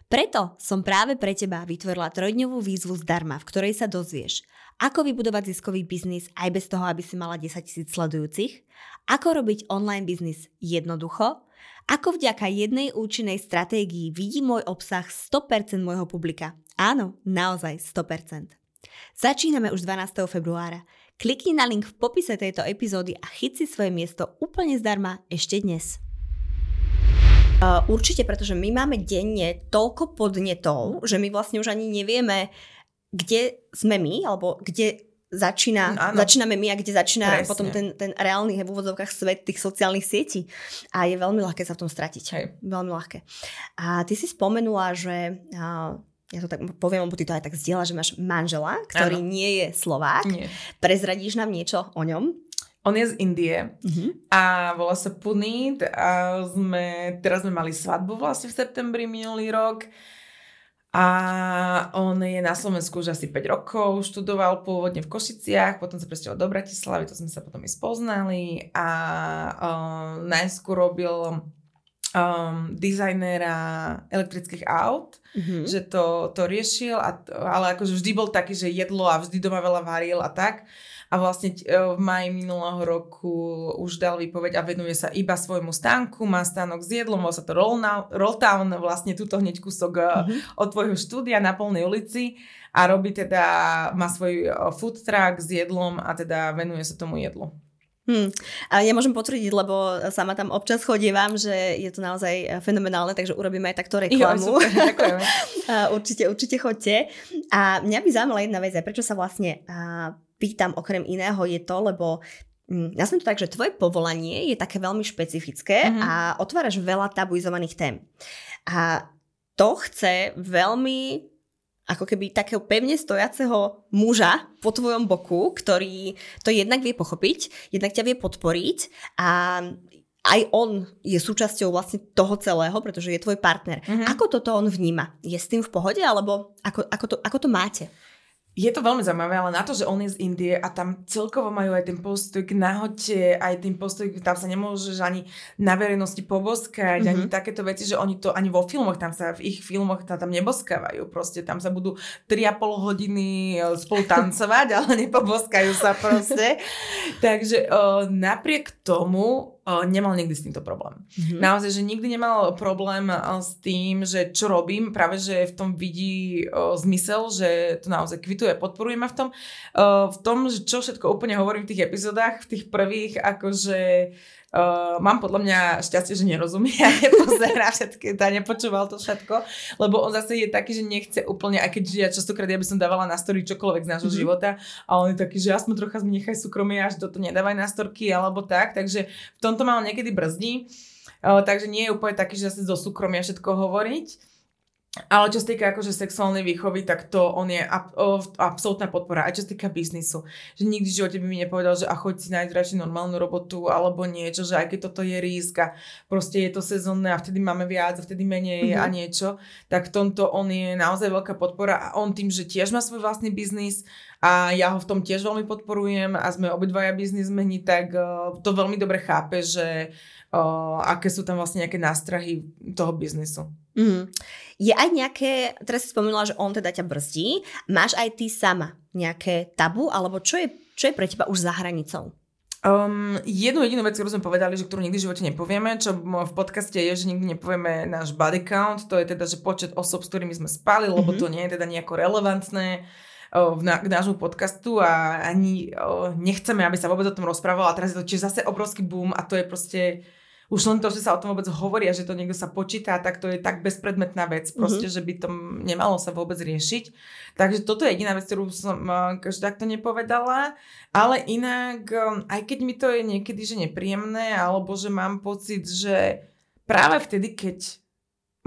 A: Preto som práve pre teba vytvorila trojdňovú výzvu zdarma, v ktorej sa dozvieš, ako vybudovať ziskový biznis aj bez toho, aby si mala 10 tisíc sledujúcich, ako robiť online biznis jednoducho, ako vďaka jednej účinnej stratégii vidí môj obsah 100% môjho publika. Áno, naozaj 100%. Začíname už 12. februára. Klikni na link v popise tejto epizódy a chyť si svoje miesto úplne zdarma ešte dnes. Určite, pretože my máme denne toľko podnetov, že my vlastne už ani nevieme, kde sme my, alebo kde začína,
B: Áno.
A: začíname my a kde začína
B: Presne.
A: potom ten, ten reálny v úvodzovkách svet tých sociálnych sietí. A je veľmi ľahké sa v tom stratiť.
B: Hej.
A: Veľmi ľahké. A ty si spomenula, že a, ja to tak poviem, lebo ty to aj tak zdieľa, že máš manžela, ktorý
B: Áno.
A: nie je Slovák.
B: Nie.
A: Prezradíš nám niečo o ňom?
B: On je z Indie
A: Mhm.
B: a volá sa Punit a sme, teraz sme mali svadbu vlastne v septembri minulý rok a on je na Slovensku už asi 5 rokov, študoval pôvodne v Košiciach, potom sa presťahoval do Bratislavy, to sme sa potom i spoznali a uh, najskôr robil um, dizajnéra elektrických aut,
A: Mhm.
B: že to, to riešil, a, ale akože vždy bol taký, že jedlo a vždy doma veľa varil a tak. A vlastne e, v maji minulého roku už dal výpoveď a venuje sa iba svojmu stánku, má stánok s jedlom, volá sa to Rolltown, vlastne tuto hneď kúsok
A: Mhm.
B: od tvojho štúdia na polnej ulici a robí teda, má svoj e, food truck s jedlom a teda venuje sa tomu jedlu.
A: Hm. A ja môžem potvrdiť, lebo sama tam občas chodievam, že je to naozaj fenomenálne, takže urobíme aj takto reklamu.
B: super, ďakujeme.
A: A určite, určite chodte. A mňa by zaujímala jedna vec, prečo sa vlastne pýtam okrem iného je to, lebo mm, ja som to tak, že tvoje povolanie je také veľmi špecifické
B: Mhm.
A: a otváraš veľa tabuizovaných tém. A to chce veľmi ako keby takého pevne stojaceho muža po tvojom boku, ktorý to jednak vie pochopiť, jednak ťa vie podporiť a aj on je súčasťou vlastne toho celého, pretože je tvoj partner.
B: Mhm.
A: Ako toto on vníma? Je s tým v pohode, alebo ako, ako, to, ako to máte?
B: Je to veľmi zaujímavé, ale na to, že on je z Indie a tam celkovo majú aj ten postoj k nahote, aj ten postoj, tam sa nemôžeš ani na verejnosti poboskať, mm-hmm. ani
A: Mhm.
B: takéto veci, že oni to ani vo filmoch, tam sa v ich filmoch tam, tam neboskávajú, proste tam sa budú 3,5 hodiny e, spolu tancovať, ale nepoboskajú sa proste. Takže o, napriek tomu nemal nikdy s týmto problém.
A: Mhm.
B: Naozaj, že nikdy nemal problém s tým, že čo robím, práve že v tom vidí o, zmysel, že to naozaj kvituje, podporuje ma v tom. O, v tom, že čo všetko úplne hovorím v tých epizódach, v tých prvých, akože Uh, mám podľa mňa šťastie, že nerozumie a nepozerá všetky, tá nepočúval to všetko, lebo on zase je taký, že nechce úplne, aj keď ja častokrát ja by som dávala na story čokoľvek z nášho
A: Mhm.
B: mm-hmm. života a on je taký, že aspoň trocha mi nechaj súkromie, až toto nedávaj na storky alebo tak, takže v tomto ma on niekedy brzdí, uh, takže nie je úplne taký, že zase zo súkromia všetko hovoriť. Ale čo sa týka akože sexuálnej výchovy, tak to on je ab, o, absolútna podpora. Aj čo sa týka biznisu. Že nikdy v živote by mi nepovedal, že a choď si nájsť radšej normálnu robotu alebo niečo, že aj keď toto je risk a proste je to sezónne a vtedy máme viac a vtedy menej
A: Mhm.
B: mm-hmm. a niečo, tak v tomto on je naozaj veľká podpora a on tým, že tiež má svoj vlastný biznis a ja ho v tom tiež veľmi podporujem a sme obidvaja biznismeni, tak uh, to veľmi dobre chápe, že uh, aké sú tam vlastne nejaké nástrahy toho biznisu.
A: Mhm. Je aj nejaké, teraz si spomínala, že on teda ťa brzdí, máš aj ty sama nejaké tabu, alebo čo je, čo je pre teba už za hranicou?
B: Um, jednu jedinú vec, ktorú sme povedali, že ktorú nikdy v živote nepovieme, čo v podcaste je, že nikdy nepovieme náš body count, to je teda, že počet osob, s ktorými sme spali, lebo
A: Mhm.
B: to nie je teda nejako relevantné v na, k nášmu podcastu a ani o, nechceme, aby sa vôbec o tom rozprávalo a teraz je to tiež zase obrovský boom a to je proste už len to, že sa o tom vôbec hovorí a že to niekto sa počíta, tak to je tak bezpredmetná vec, proste, že by to nemalo sa vôbec riešiť. Takže toto je jediná vec, ktorú som uh, takto nepovedala, ale inak, um, aj keď mi to je niekedy, že nepríjemné, alebo že mám pocit, že práve vtedy, keď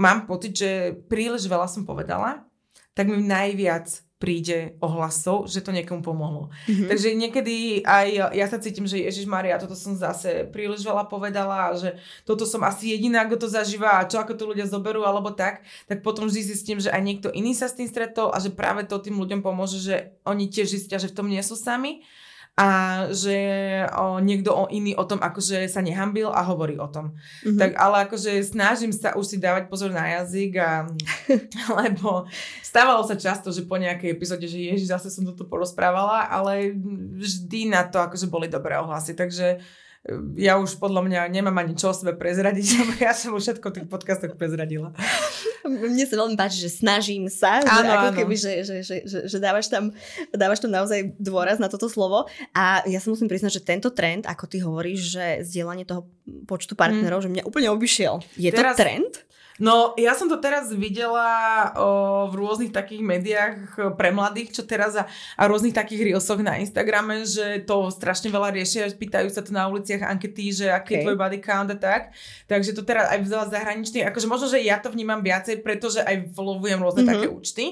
B: mám pocit, že príliš veľa som povedala, tak mi najviac príde ohlasov, že to niekomu pomohlo.
A: Mhm.
B: Takže niekedy aj ja sa cítim, že Ježiš Maria, toto som zase príliš veľa povedala, že toto som asi jediná, kto to zažíva a čo ako to ľudia zoberú alebo tak, tak potom vždy zistím, že aj niekto iný sa s tým stretol a že práve to tým ľuďom pomôže, že oni tiež zistia, že v tom nie sú sami a že o, niekto o iný o tom akože sa nehambil a hovorí o tom.
A: Mhm.
B: Tak ale akože snažím sa už si dávať pozor na jazyk a lebo stávalo sa často, že po nejakej epizóde, že ježiš, zase som toto porozprávala, ale vždy na to akože boli dobré ohlasy, takže ja už podľa mňa nemám ani čo o sebe prezradiť, lebo ja som už všetko v tých podcastoch prezradila.
A: Mne sa veľmi páči, že snažím sa, že
B: Áno,
A: ako
B: áno.
A: keby, že, že, že, že, že dávaš, tam, dávaš tam naozaj dôraz na toto slovo a ja sa musím priznať, že tento trend, ako ty hovoríš, že zdieľanie toho počtu partnerov, že mňa úplne obišiel. Je
B: Teraz-
A: to trend?
B: No, ja som to teraz videla o, v rôznych takých médiách pre mladých, čo teraz a, a rôznych takých reelsoch na Instagrame, že to strašne veľa riešia, pýtajú sa to na uliciach ankety, že aký okay. je tvoj body count a tak. Takže to teraz aj vzala zahraničných, akože možno, že ja to vnímam viacej, pretože aj followujem rôzne mm-hmm. také účty.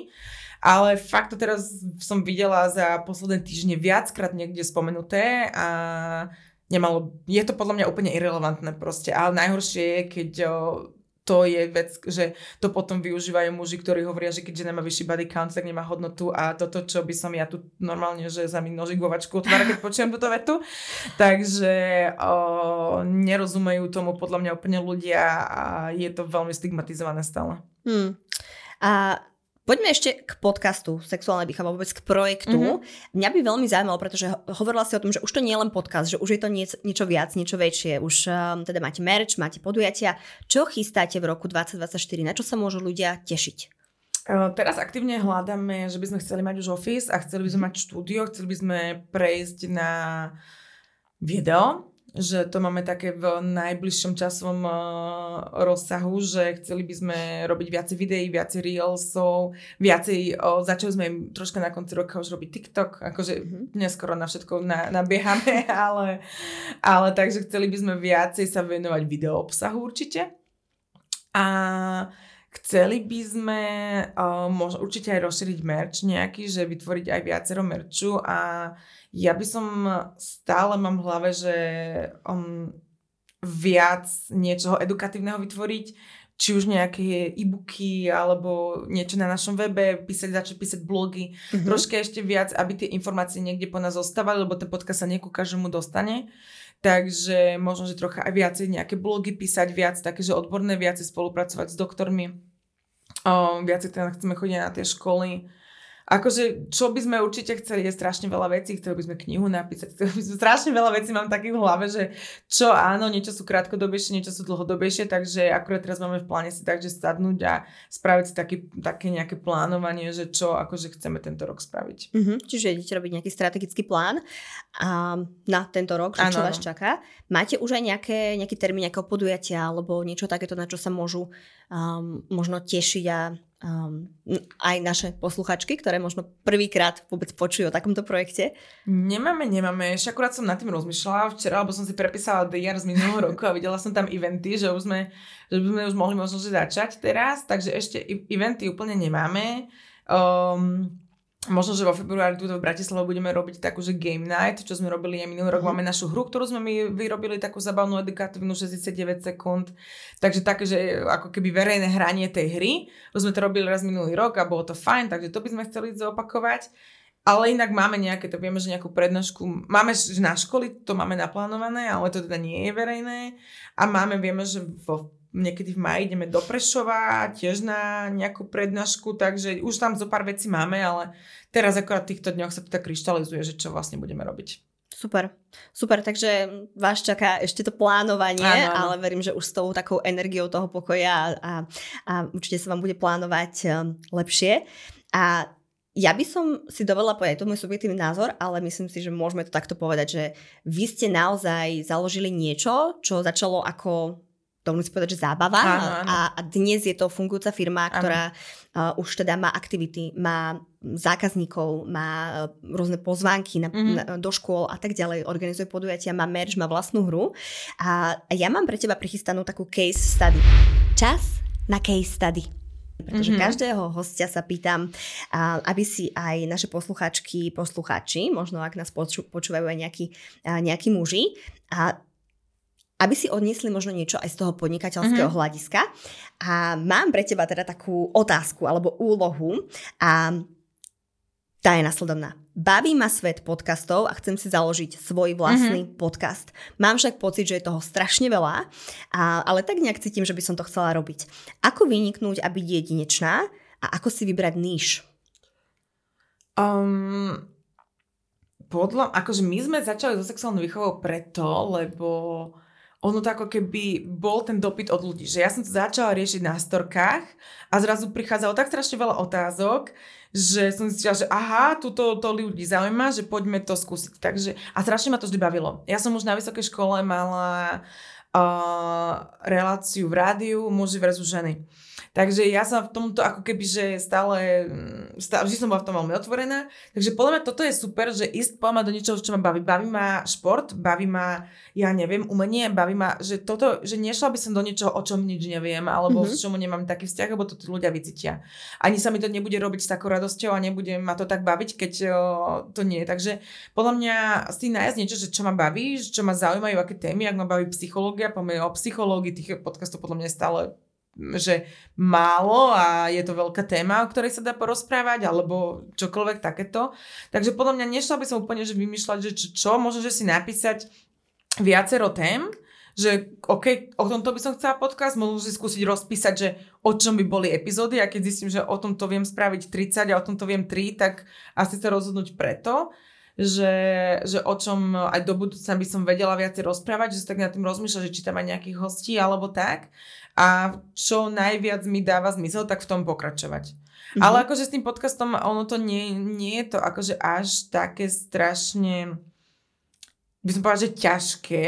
B: Ale fakt to teraz som videla za posledné týždne viackrát niekde spomenuté a nemalo, je to podľa mňa úplne irrelevantné proste, ale najhoršie je, keď to je vec, že to potom využívajú muži, ktorí hovoria, že keďže nemá vyšší body count, tak nemá hodnotu a toto, čo by som ja tu normálne, že za mi nožik vo vačku otvára, keď počujem túto vetu. Takže o, nerozumejú tomu podľa mňa úplne ľudia a je to veľmi stigmatizované stále.
A: Hmm. A Poďme ešte k podcastu Sexuálna výchova, vôbec k projektu. Mm-hmm. Mňa by veľmi zaujímalo, pretože hovorila si o tom, že už to nie je len podcast, že už je to niečo, niečo viac, niečo väčšie. Už um, teda máte merch, máte podujatia. Čo chystáte v roku 2024? Na čo sa môžu ľudia tešiť?
B: Uh, teraz aktívne hľadáme, že by sme chceli mať už office a chceli by sme mať štúdio, chceli by sme prejsť na video, že to máme také v najbližšom časovom uh, rozsahu, že chceli by sme robiť viacej videí, viacej reelsov, viacej, uh, začali sme troška na konci roka už robiť TikTok, akože mm-hmm. neskoro na všetko na, nabiehame, ale, ale takže chceli by sme viacej sa venovať video obsahu určite. A Chceli by sme uh, možno určite aj rozšíriť merch nejaký, že vytvoriť aj viacero merču a ja by som stále mám v hlave, že um, viac niečoho edukatívneho vytvoriť, či už nejaké e-booky alebo niečo na našom webe, písať, začať písať blogy, mm-hmm. troška ešte viac, aby tie informácie niekde po nás zostávali, lebo ten podcast sa nieku každému dostane. Takže možno, že trocha aj viacej nejaké blogy písať, viac také, že odborné, viacej spolupracovať s doktormi. O, viacej teda chceme chodiť na tie školy Akože, čo by sme určite chceli, je strašne veľa vecí, chceli by sme knihu napísať, chceli by sme strašne veľa vecí, mám takých v hlave, že čo áno, niečo sú krátkodobejšie, niečo sú dlhodobejšie, takže akurát teraz máme v pláne si takže sadnúť a spraviť si taký, také nejaké plánovanie, že čo akože chceme tento rok spraviť.
A: Mm-hmm, čiže idete robiť nejaký strategický plán a na tento rok, že čo vás čaká. Máte už aj nejaké, nejaký termín nejakého podujatia alebo niečo takéto, na čo sa môžu um, možno tešiť a um, aj naše posluchačky, ktoré možno prvýkrát vôbec počujú o takomto projekte?
B: Nemáme, nemáme. Ešte akurát som nad tým rozmýšľala včera, lebo som si prepísala DR z minulého roku a videla som tam eventy, že už sme, že by sme už mohli možno začať teraz, takže ešte eventy úplne nemáme. Um, Možno, že vo februári túto v Bratislave budeme robiť takú, že game night, čo sme robili aj minulý rok. Mm. Máme našu hru, ktorú sme my vyrobili, takú zabavnú edukatívnu 69 sekúnd. Takže také, že ako keby verejné hranie tej hry. Už sme to robili raz minulý rok a bolo to fajn, takže to by sme chceli zopakovať. Ale inak máme nejaké, to vieme, že nejakú prednášku, máme na školy, to máme naplánované, ale to teda nie je verejné. A máme, vieme, že vo niekedy v maji ideme do Prešova, tiež na nejakú prednášku, takže už tam zo pár vecí máme, ale teraz akorát v týchto dňoch sa to tak kryštalizuje, že čo vlastne budeme robiť.
A: Super, super, takže vás čaká ešte to plánovanie, áno, áno. ale verím, že už s tou takou energiou toho pokoja a, a určite sa vám bude plánovať um, lepšie. A ja by som si dovolila povedať, to môj subjektívny názor, ale myslím si, že môžeme to takto povedať, že vy ste naozaj založili niečo, čo začalo ako dovolím si povedať, že zábava áno, áno. A, a dnes je to fungujúca firma, ktorá uh, už teda má aktivity, má zákazníkov, má uh, rôzne pozvánky na, mm-hmm. na, do škôl a tak ďalej, organizuje podujatia, má merch, má vlastnú hru a, a ja mám pre teba prichystanú takú case study. Čas na case study pretože mm-hmm. každého hostia sa pýtam, aby si aj naše posluchačky, posluchači, možno ak nás počúvajú aj nejakí, nejakí muži, a aby si odniesli možno niečo aj z toho podnikateľského mm-hmm. hľadiska. A mám pre teba teda takú otázku alebo úlohu a tá je nasledovná. Baví ma svet podcastov a chcem si založiť svoj vlastný mm-hmm. podcast. Mám však pocit, že je toho strašne veľa, a, ale tak nejak cítim, že by som to chcela robiť. Ako vyniknúť a byť jedinečná a ako si vybrať níž?
B: Um, podľa, akože my sme začali so sexuálnou výchovou preto, lebo ono to ako keby bol ten dopyt od ľudí, že ja som to začala riešiť na storkách a zrazu prichádzalo tak strašne veľa otázok, že som si že aha, tuto to ľudí zaujíma, že poďme to skúsiť. Takže, a strašne ma to vždy bavilo. Ja som už na vysokej škole mala uh, reláciu v rádiu muži versus ženy. Takže ja som v tomto ako keby, že stále, mm, stále vždy som bola v tom veľmi otvorená. Takže podľa mňa toto je super, že ísť podľa do niečoho, čo ma baví. Baví ma šport, baví ma, ja neviem, umenie, baví ma, že toto, že nešla by som do niečoho, o čom nič neviem, alebo mm-hmm. s čomu nemám taký vzťah, lebo to tí ľudia vycítia. Ani sa mi to nebude robiť s takou radosťou a nebude ma to tak baviť, keď o, to nie. Takže podľa mňa si nájsť niečo, že čo ma baví, čo ma zaujímajú, aké témy, ak ma baví psychológia, poďme o psychológii, tých podcastov podľa mňa je stále že málo a je to veľká téma, o ktorej sa dá porozprávať, alebo čokoľvek takéto. Takže podľa mňa nešla by som úplne že vymýšľať, že čo, čo možno, že si napísať viacero tém, že OK, o tomto by som chcela podcast, možno si skúsiť rozpísať, že o čom by boli epizódy a keď zistím, že o tomto viem spraviť 30 a o tomto viem 3, tak asi sa rozhodnúť preto že, že o čom aj do budúcna by som vedela viacej rozprávať, že sa tak nad tým rozmýšľa, že či tam aj nejakých hostí alebo tak a čo najviac mi dáva zmysel, tak v tom pokračovať. Mm-hmm. Ale akože s tým podcastom, ono to nie, nie je to akože až také strašne by som povedala, že ťažké,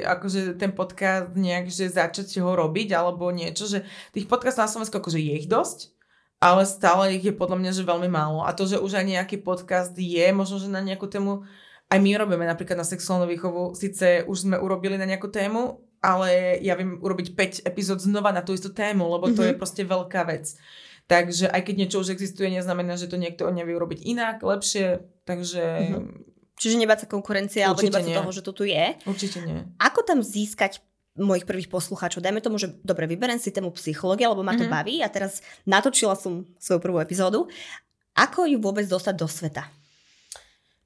B: akože ten podcast nejak, že začať ho robiť alebo niečo, že tých podcastov na Slovensku akože je ich dosť, ale stále ich je podľa mňa, že veľmi málo. A to, že už aj nejaký podcast je, možno, že na nejakú tému, aj my robíme napríklad na sexuálnu výchovu, síce už sme urobili na nejakú tému, ale ja viem urobiť 5 epizód znova na tú istú tému, lebo to mm-hmm. je proste veľká vec. Takže aj keď niečo už existuje, neznamená, že to niekto nevie urobiť inak, lepšie, takže... Mm-hmm.
A: Čiže nebáť sa konkurencie, alebo nebáť sa toho, že to tu je.
B: Určite nie.
A: Ako tam získať mojich prvých poslucháčov. Dajme tomu, že dobre, vyberiem si tému psychológie, lebo ma to mm-hmm. baví a teraz natočila som svoju prvú epizódu. Ako ju vôbec dostať do sveta?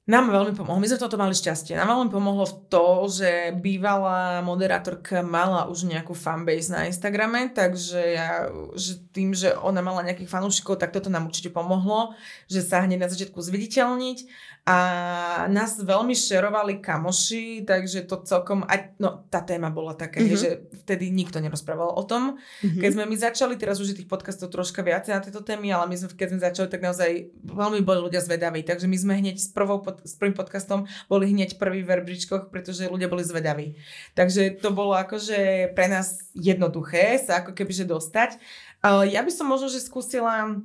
B: Nám veľmi pomohlo. My sme toto mali šťastie. Nám veľmi pomohlo v to, že bývalá moderátorka mala už nejakú fanbase na Instagrame, takže ja, že tým, že ona mala nejakých fanúšikov, tak toto nám určite pomohlo, že sa hneď na začiatku zviditeľniť a nás veľmi šerovali kamoši, takže to celkom, aj, no tá téma bola taká, mm-hmm. že vtedy nikto nerozprával o tom. Mm-hmm. Keď sme my začali, teraz už je tých podcastov troška viacej na tieto témy, ale my sme, keď sme začali, tak naozaj veľmi boli ľudia zvedaví, takže my sme hneď s, prvou, s prvým podcastom boli hneď prvý v rebríčkoch, pretože ľudia boli zvedaví. Takže to bolo akože pre nás jednoduché sa ako kebyže dostať. Ja by som možno, že skúsila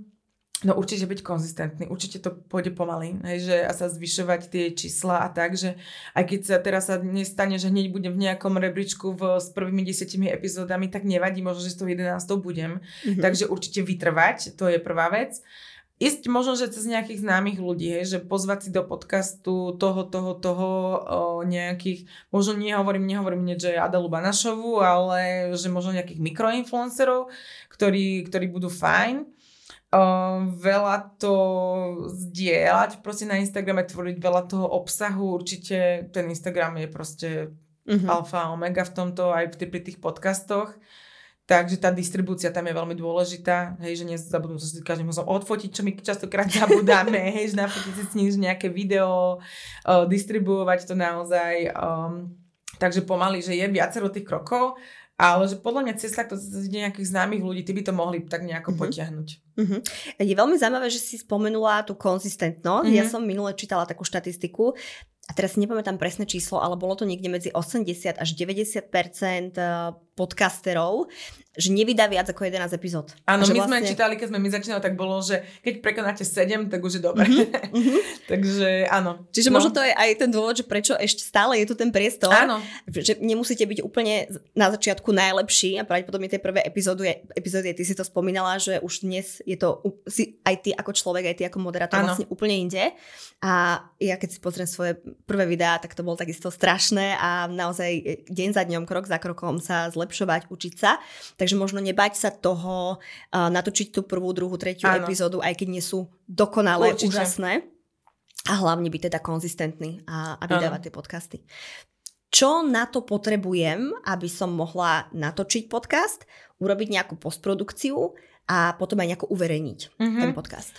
B: No určite byť konzistentný, určite to pôjde pomaly, hej, že a sa zvyšovať tie čísla a tak, že aj keď sa teraz sa nestane, že hneď budem v nejakom rebríčku v, s prvými desiatimi epizódami, tak nevadí, možno, že s tou 11 budem. Mm-hmm. Takže určite vytrvať, to je prvá vec. Ísť možno, že cez nejakých známych ľudí, hej, že pozvať si do podcastu toho, toho, toho o, nejakých, možno nehovorím, nehovorím že Adalu Banašovu, ale že možno nejakých mikroinfluencerov, ktorí, ktorí budú fajn Uh, veľa to zdieľať proste na Instagrame, tvoriť veľa toho obsahu, určite ten Instagram je proste uh-huh. alfa a omega v tomto aj pri tých podcastoch. Takže tá distribúcia tam je veľmi dôležitá, hej, že nezabudnú sa každý musím odfotiť, čo my častokrát zabudáme, hej, že nafotiť si s ním nejaké video, uh, distribuovať to naozaj. Um, takže pomaly, že je viacero tých krokov ale že podľa mňa cesta to nejakých známych ľudí, ty by to mohli tak nejako mm-hmm. potiahnuť.
A: Mm-hmm. Je veľmi zaujímavé, že si spomenula tú konzistentnosť. Mm-hmm. Ja som minule čítala takú štatistiku, a teraz si nepamätám presné číslo, ale bolo to niekde medzi 80 až 90 eh, podcasterov, že nevydá viac ako 11 epizód.
B: Áno, my vlastne... sme čítali, keď sme my začínali, tak bolo, že keď prekonáte 7, tak už je dobre. Mm-hmm. Takže áno.
A: Čiže no. možno to je aj ten dôvod, že prečo ešte stále je tu ten priestor.
B: Áno.
A: Že nemusíte byť úplne na začiatku najlepší a pravdepodobne tie prvé epizódy, epizódy, ty si to spomínala, že už dnes je to si, aj ty ako človek, aj ty ako moderátor áno. vlastne úplne inde. A ja keď si pozriem svoje prvé videá, tak to bolo takisto strašné a naozaj e, deň za dňom, krok za krokom sa zlepšovať, učiť sa. Takže možno nebať sa toho uh, natočiť tú prvú, druhú, tretiu Áno. epizódu, aj keď nie sú dokonalé, Určite. úžasné. A hlavne byť teda konzistentný a, a vydávať tie podcasty. Čo na to potrebujem, aby som mohla natočiť podcast, urobiť nejakú postprodukciu a potom aj nejako uverejniť mm-hmm. ten podcast?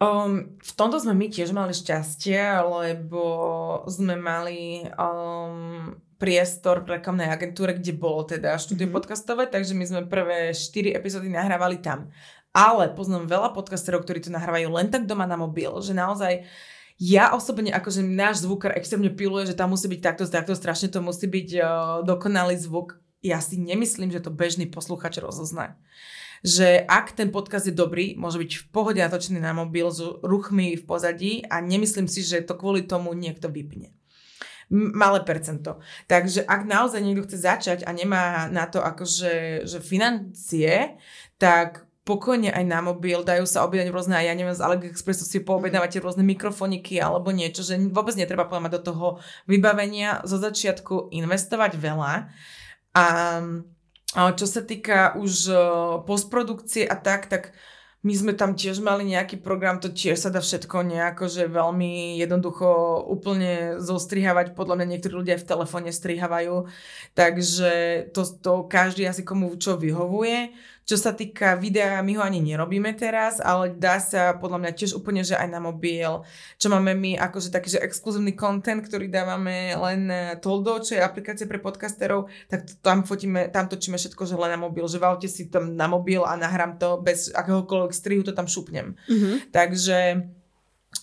B: Um, v tomto sme my tiež mali šťastie, lebo sme mali um, priestor v reklamnej agentúre, kde bolo teda štúdio mm-hmm. podcastové, takže my sme prvé 4 epizódy nahrávali tam. Ale poznám veľa podcasterov, ktorí to nahrávajú len tak doma na mobil, že naozaj ja osobne, akože náš zvukár extrémne piluje, že tam musí byť takto, takto, strašne to musí byť uh, dokonalý zvuk ja si nemyslím, že to bežný posluchač rozozná že ak ten podcast je dobrý, môže byť v pohode natočený na mobil s ruchmi v pozadí a nemyslím si, že to kvôli tomu niekto vypne malé percento. Takže ak naozaj niekto chce začať a nemá na to akože že financie, tak pokojne aj na mobil, dajú sa objednať rôzne, ja neviem, z AliExpressu si poobjednávate rôzne mikrofoniky alebo niečo, že vôbec netreba mať do toho vybavenia zo začiatku investovať veľa. A čo sa týka už postprodukcie a tak, tak my sme tam tiež mali nejaký program, to tiež sa dá všetko nejako, že veľmi jednoducho úplne zostrihávať, podľa mňa niektorí ľudia aj v telefóne strihávajú, takže to, to každý asi komu čo vyhovuje. Čo sa týka videa, my ho ani nerobíme teraz, ale dá sa podľa mňa tiež úplne, že aj na mobil. Čo máme my, akože taký, že exkluzívny content, ktorý dávame len Toldo, čo je aplikácia pre podcasterov, tak tam fotíme, tam točíme všetko, že len na mobil. Že valte si tam na mobil a nahrám to bez akéhokoľvek strihu, to tam šupnem. Mm-hmm. Takže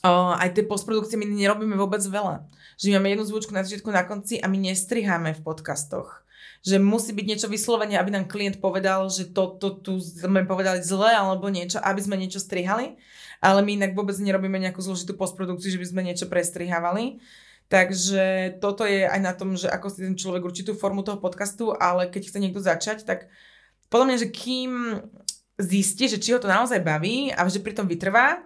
B: o, aj tie postprodukcie my nerobíme vôbec veľa. Že máme jednu zvučku na začiatku, na konci a my nestriháme v podcastoch že musí byť niečo vyslovene, aby nám klient povedal, že toto to, tu sme povedali zle alebo niečo, aby sme niečo strihali, ale my inak vôbec nerobíme nejakú zložitú postprodukciu, že by sme niečo prestrihávali. Takže toto je aj na tom, že ako si ten človek určitú formu toho podcastu, ale keď chce niekto začať, tak podľa mňa, že kým zistí, že či ho to naozaj baví a že pri tom vytrvá,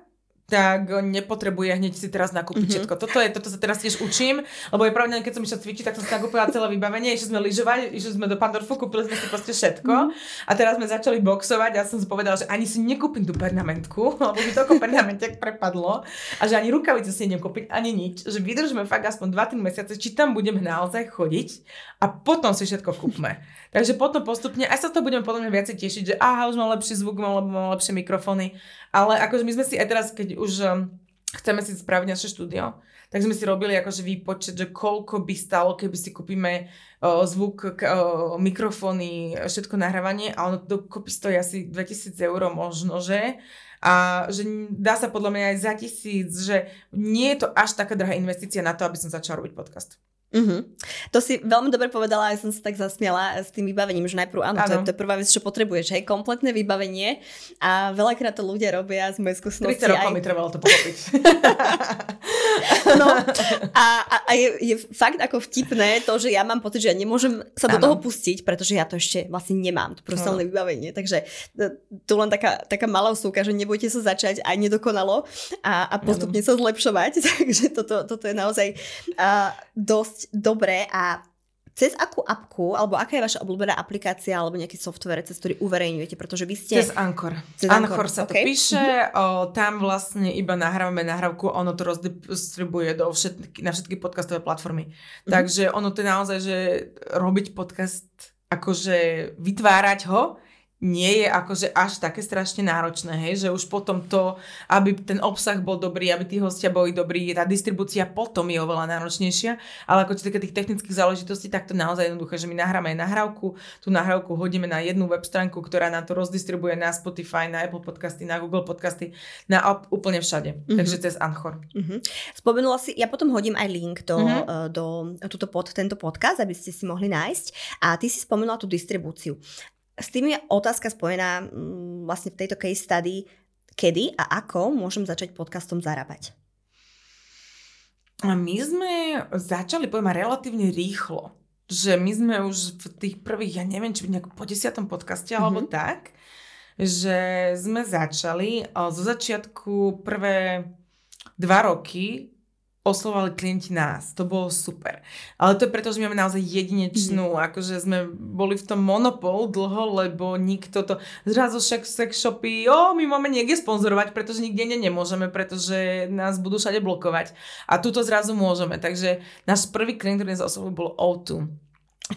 B: tak nepotrebuje hneď si teraz nakúpiť mm-hmm. všetko. Toto, je, toto sa teraz tiež učím, lebo je pravda, keď som išla cvičiť, tak som si nakúpila celé vybavenie, išli sme lyžovať, išli sme do Pandorfu, kúpili sme si proste všetko mm-hmm. a teraz sme začali boxovať a som si povedala, že ani si nekúpim tú pernamentku, lebo mi toľko pernamentek prepadlo a že ani rukavice si nekúpiť, ani nič, že vydržíme fakt aspoň 2-3 mesiace, či tam budeme naozaj chodiť a potom si všetko kúpme. Takže potom postupne, aj sa to budeme podľa mňa viacej tešiť, že aha, už mám lepší zvuk, mám, mám lepšie mikrofóny, ale akože my sme si aj teraz, keď už um, chceme si spraviť naše štúdio, tak sme si robili akože výpočet, že koľko by stalo, keby si kúpime uh, zvuk, uh, mikrofóny, všetko nahrávanie a ono dokopy stojí asi 2000 eur možno, že? A že dá sa podľa mňa aj za tisíc, že nie je to až taká drahá investícia na to, aby som začala robiť podcast.
A: Uh-huh. To si veľmi dobre povedala, ja som sa tak zasmiala s tým vybavením, že najprv áno, to je, to je prvá vec, čo potrebuješ, hej, kompletné vybavenie a veľakrát to ľudia robia z mojej skúsenosti.
B: 30 rokov aj... mi trvalo to pochopiť.
A: no a, a, a je, je fakt ako vtipné to, že ja mám pocit, že ja nemôžem sa do ano. toho pustiť, pretože ja to ešte vlastne nemám, to profesionálne vybavenie, takže e, tu len taká, taká malá súka, že nebojte sa začať aj nedokonalo a, a postupne ano. sa zlepšovať, takže toto, toto je naozaj uh, dosť dobré a cez akú apku, alebo aká je vaša obľúbená aplikácia alebo nejaký software, cez ktorý uverejňujete, pretože vy ste...
B: Cez Anchor. Cez Anchor, Anchor sa okay. to píše, mm-hmm. o, tam vlastne iba nahrávame nahrávku, ono to rozdistribuje do všetky, na všetky podcastové platformy. Mm-hmm. Takže ono to je naozaj, že robiť podcast, akože vytvárať ho, nie je akože až také strašne náročné, hej, že už potom to, aby ten obsah bol dobrý, aby tí hostia boli dobrí, tá distribúcia potom je oveľa náročnejšia, ale ako čo týka tých technických záležitostí, tak to naozaj jednoduché, že my nahráme aj nahrávku, tú nahrávku hodíme na jednu web stránku, ktorá nám to rozdistribuje na Spotify, na Apple podcasty, na Google podcasty, na úplne všade. Mm-hmm. Takže cez Anchor.
A: Mm-hmm. Spomenula si, ja potom hodím aj link do, mm-hmm. do tuto pod, tento podcast, aby ste si mohli nájsť. A ty si spomenula tú distribúciu. S tým je otázka spojená mm, vlastne v tejto case study, kedy a ako môžem začať podcastom zarábať?
B: My sme začali, poviem, relatívne rýchlo. Že my sme už v tých prvých, ja neviem, či nejak po desiatom podcaste mm-hmm. alebo mhm. tak, že sme začali zo začiatku prvé dva roky oslovali klienti nás. To bolo super. Ale to je preto, že my máme naozaj jedinečnú, mm. akože sme boli v tom monopol dlho, lebo nikto to... Zrazu však sex shopy, o, my máme niekde sponzorovať, pretože nikde ne, nemôžeme, pretože nás budú všade blokovať. A tuto zrazu môžeme. Takže náš prvý klient, ktorý nás oslovil, bol O2.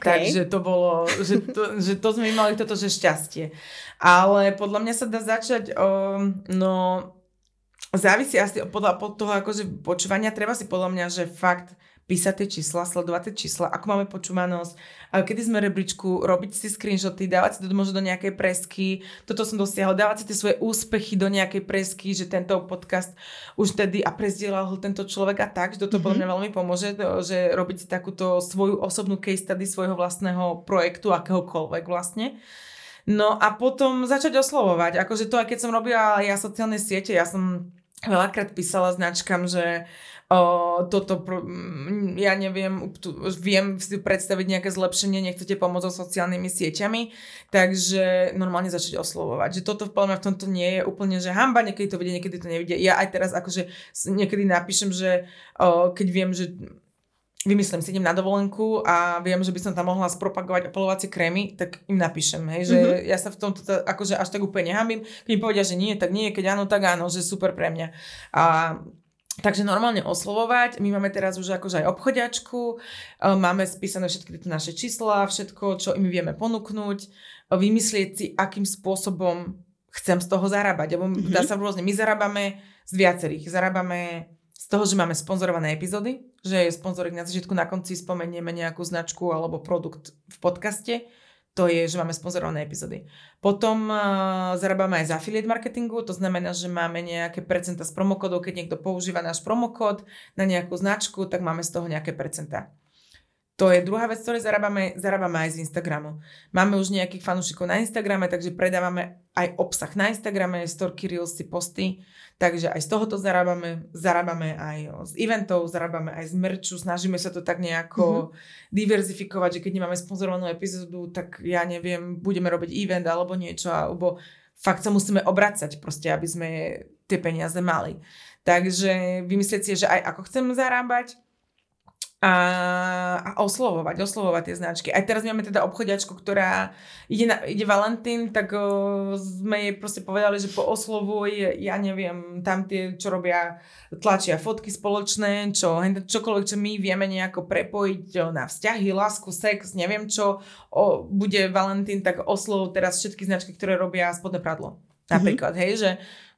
B: Okay. Takže to bolo, že to, že to sme mali toto, že šťastie. Ale podľa mňa sa dá začať, o, no závisí asi podľa pod toho akože počúvania, treba si podľa mňa, že fakt písať tie čísla, sledovať tie čísla, ako máme počúvanosť, kedy sme rebríčku, robiť si screenshoty, dávať si to možno do nejakej presky, toto som dosiahol, dávať si tie svoje úspechy do nejakej presky, že tento podcast už tedy a prezdielal ho tento človek a tak, že toto mm-hmm. mňa veľmi pomôže, že robiť si takúto svoju osobnú case study svojho vlastného projektu, akéhokoľvek vlastne. No a potom začať oslovovať. Akože to, aj keď som robila ja sociálne siete, ja som veľakrát písala značkám, že o, toto, ja neviem, tu, viem si predstaviť nejaké zlepšenie, nechcete pomôcť so sociálnymi sieťami, takže normálne začať oslovovať. Že toto v v tomto nie je úplne, že hamba, niekedy to vidie, niekedy to nevidie. Ja aj teraz akože niekedy napíšem, že o, keď viem, že vymyslím si, idem na dovolenku a viem, že by som tam mohla spropagovať opalovacie krémy, tak im napíšem, hej, že mm-hmm. ja sa v tomto akože až tak úplne nehambím. Keď mi povedia, že nie, tak nie, keď áno, tak áno, že super pre mňa. A Takže normálne oslovovať, my máme teraz už akože aj obchodiačku, e, máme spísané všetky tieto naše čísla, všetko, čo im vieme ponúknuť, e, vymyslieť si, akým spôsobom chcem z toho zarábať. Lebo mm-hmm. dá sa rôzne, my zarábame z viacerých. Zarábame z toho, že máme sponzorované epizódy, že je sponzorik na začiatku, na konci spomenieme nejakú značku alebo produkt v podcaste to je, že máme sponzorované epizódy. Potom uh, zarábame aj z affiliate marketingu, to znamená, že máme nejaké percenta z promokodov, keď niekto používa náš promokód na nejakú značku, tak máme z toho nejaké percenta. To je druhá vec, ktoré zarábame, zarábame aj z Instagramu. Máme už nejakých fanúšikov na Instagrame, takže predávame aj obsah na Instagrame, storky, reelsy, posty, takže aj z tohoto zarábame. Zarábame aj z eventov, zarábame aj z merču, snažíme sa to tak nejako mm-hmm. diverzifikovať, že keď nemáme sponzorovanú epizódu, tak ja neviem, budeme robiť event alebo niečo, alebo fakt sa musíme obracať proste, aby sme tie peniaze mali. Takže vymyslieť si, že aj ako chcem zarábať, a, a oslovovať, oslovovať tie značky. Aj teraz máme teda obchodiačku, ktorá ide, na, ide Valentín, tak o, sme jej proste povedali, že po oslovuj, ja neviem, tam tie, čo robia, tlačia fotky spoločné, čo, čokoľvek, čo my vieme nejako prepojiť na vzťahy, lásku, sex, neviem čo, o, bude Valentín, tak oslov teraz všetky značky, ktoré robia spodné pradlo. Napríklad, mm-hmm. hej, že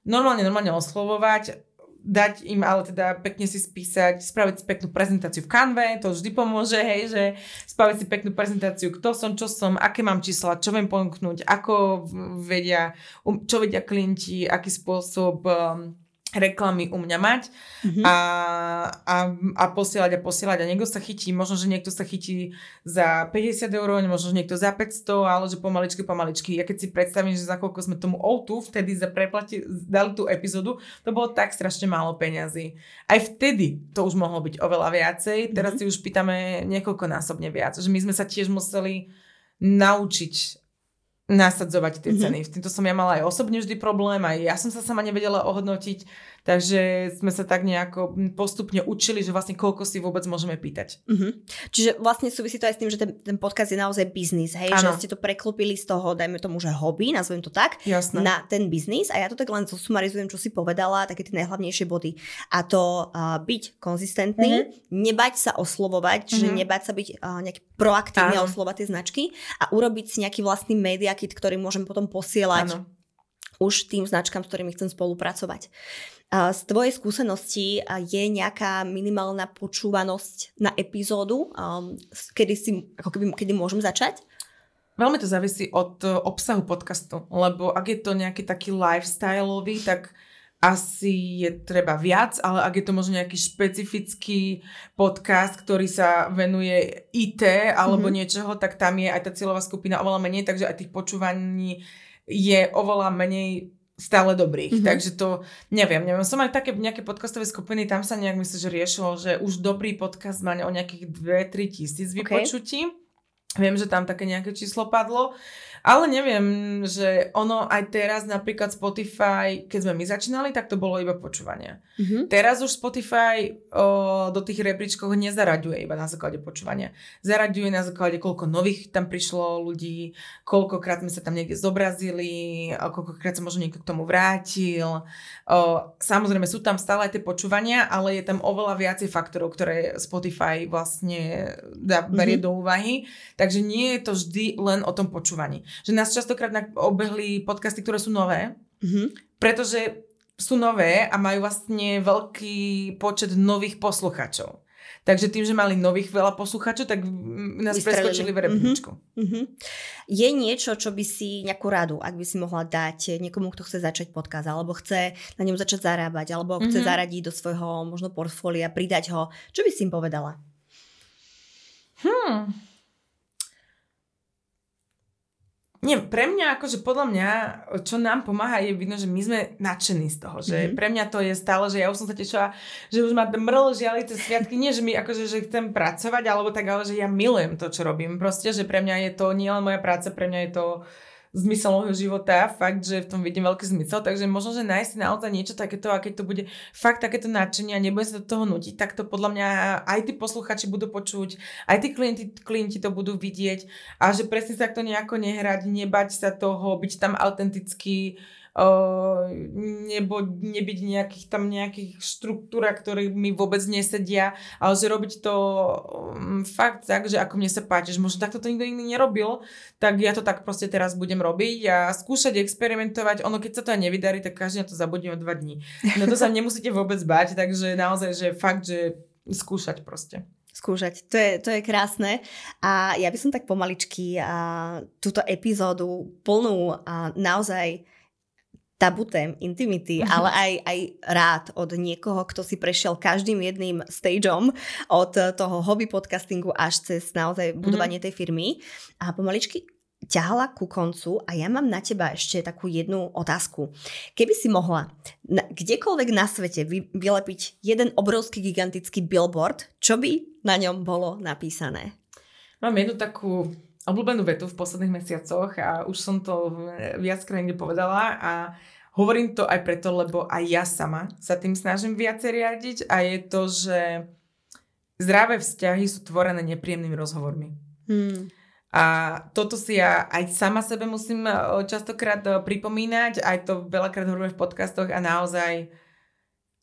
B: normálne, normálne oslovovať dať im ale teda pekne si spísať, spraviť si peknú prezentáciu v Canve, to vždy pomôže, hej, že spraviť si peknú prezentáciu, kto som, čo som, aké mám čísla, čo viem ponúknuť, ako vedia, um, čo vedia klienti, aký spôsob um, reklamy u mňa mať mm-hmm. a, a, a posielať a posielať a niekto sa chytí, možno, že niekto sa chytí za 50 eur, možno, že niekto za 500, ale že pomaličky, pomaličky. Ja keď si predstavím, že za koľko sme tomu outu vtedy za preplati, dali tú epizódu, to bolo tak strašne málo peňazí. Aj vtedy to už mohlo byť oveľa viacej, teraz mm-hmm. si už pýtame niekoľkonásobne viac, že my sme sa tiež museli naučiť nasadzovať tie mhm. ceny. Mm-hmm. V týmto som ja mala aj osobne vždy problém, aj ja som sa sama nevedela ohodnotiť, takže sme sa tak nejako postupne učili, že vlastne koľko si vôbec môžeme pýtať.
A: Mm-hmm. Čiže vlastne súvisí to aj s tým, že ten, ten podcast je naozaj biznis, hej? Ano. Že ste to preklopili z toho, dajme tomu, že hobby, nazvem to tak, Jasné. na ten biznis a ja to tak len zosumarizujem, čo si povedala, také tie najhlavnejšie body. A to uh, byť konzistentný, mm-hmm. nebať sa oslovovať, mm-hmm. že nebať sa byť uh, nejaký proaktívne oslovať tie značky a urobiť si nejaký vlastný media kit, ktorý môžem potom posielať ano. už tým značkám, s ktorými chcem spolupracovať. Z tvojej skúsenosti je nejaká minimálna počúvanosť na epizódu, kedy, si, ako keby, kedy môžem začať?
B: Veľmi to závisí od e, obsahu podcastu, lebo ak je to nejaký taký lifestyleový, tak asi je treba viac, ale ak je to možno nejaký špecifický podcast, ktorý sa venuje IT alebo mm-hmm. niečoho, tak tam je aj tá cieľová skupina oveľa menej, takže aj tých počúvaní je oveľa menej stále dobrých. Mm-hmm. Takže to neviem, neviem. Som aj také nejaké podcastové skupiny, tam sa nejak myslím, že riešilo, že už dobrý podcast má o nejakých 2-3 tisíc vypočutí. Okay. Viem, že tam také nejaké číslo padlo. Ale neviem, že ono aj teraz napríklad Spotify, keď sme my začínali, tak to bolo iba počúvanie. Mm-hmm. Teraz už Spotify o, do tých rebríčkov nezaraďuje iba na základe počúvania. Zaraďuje na základe, koľko nových tam prišlo ľudí, koľkokrát sme sa tam niekde zobrazili, koľkokrát sa možno niekto k tomu vrátil. O, samozrejme sú tam stále aj tie počúvania, ale je tam oveľa viacej faktorov, ktoré Spotify vlastne dá, berie mm-hmm. do úvahy. Takže nie je to vždy len o tom počúvaní že nás častokrát obehli podcasty, ktoré sú nové, mm-hmm. pretože sú nové a majú vlastne veľký počet nových posluchačov. Takže tým, že mali nových veľa posluchačov, tak nás Vystrelili. preskočili v rebríčku. Mm-hmm.
A: Mm-hmm. Je niečo, čo by si nejakú radu, ak by si mohla dať niekomu, kto chce začať podcast, alebo chce na ňom začať zarábať, alebo chce mm-hmm. zaradiť do svojho možno portfólia, pridať ho, čo by si im povedala?
B: Hmm. Nie, pre mňa, akože podľa mňa, čo nám pomáha, je vidno, že my sme nadšení z toho. Že mm-hmm. pre mňa to je stále, že ja už som sa tešila, že už ma mrl žialice sviatky. Nie, že mi akože, že chcem pracovať, alebo tak, ale že ja milujem to, čo robím. Proste, že pre mňa je to nielen moja práca, pre mňa je to zmysel môjho života, fakt, že v tom vidím veľký zmysel, takže možno, že nájsť si naozaj niečo takéto a keď to bude fakt takéto nadšenie a nebude sa do toho nutiť, tak to podľa mňa aj tí posluchači budú počuť, aj tí klienti, klienti to budú vidieť a že presne sa to nejako nehrať, nebať sa toho, byť tam autentický, nebo nebyť nejakých tam nejakých štruktúr, ktoré mi vôbec nesedia, ale že robiť to um, fakt tak, že ako mne sa páči, že možno takto to nikto iný nerobil, tak ja to tak proste teraz budem robiť a skúšať experimentovať. Ono, keď sa to aj nevydarí, tak každý na to zabudne o dva dní. No to sa nemusíte vôbec bať, takže naozaj, že fakt, že skúšať proste
A: skúšať. To je, to je krásne. A ja by som tak pomaličky a, túto epizódu plnú a naozaj tabu tém, intimity, uh-huh. ale aj, aj rád od niekoho, kto si prešiel každým jedným stageom od toho hobby podcastingu až cez naozaj budovanie uh-huh. tej firmy a pomaličky ťahala ku koncu a ja mám na teba ešte takú jednu otázku. Keby si mohla na, kdekoľvek na svete vy, vylepiť jeden obrovský gigantický billboard, čo by na ňom bolo napísané?
B: Mám jednu takú obľúbenú vetu v posledných mesiacoch a už som to viackrát niekde povedala a hovorím to aj preto, lebo aj ja sama sa tým snažím viacej riadiť a je to, že zdravé vzťahy sú tvorené nepríjemnými rozhovormi. Hmm. A toto si ja aj sama sebe musím e, častokrát e, pripomínať, aj to veľakrát hovorím v podcastoch a naozaj,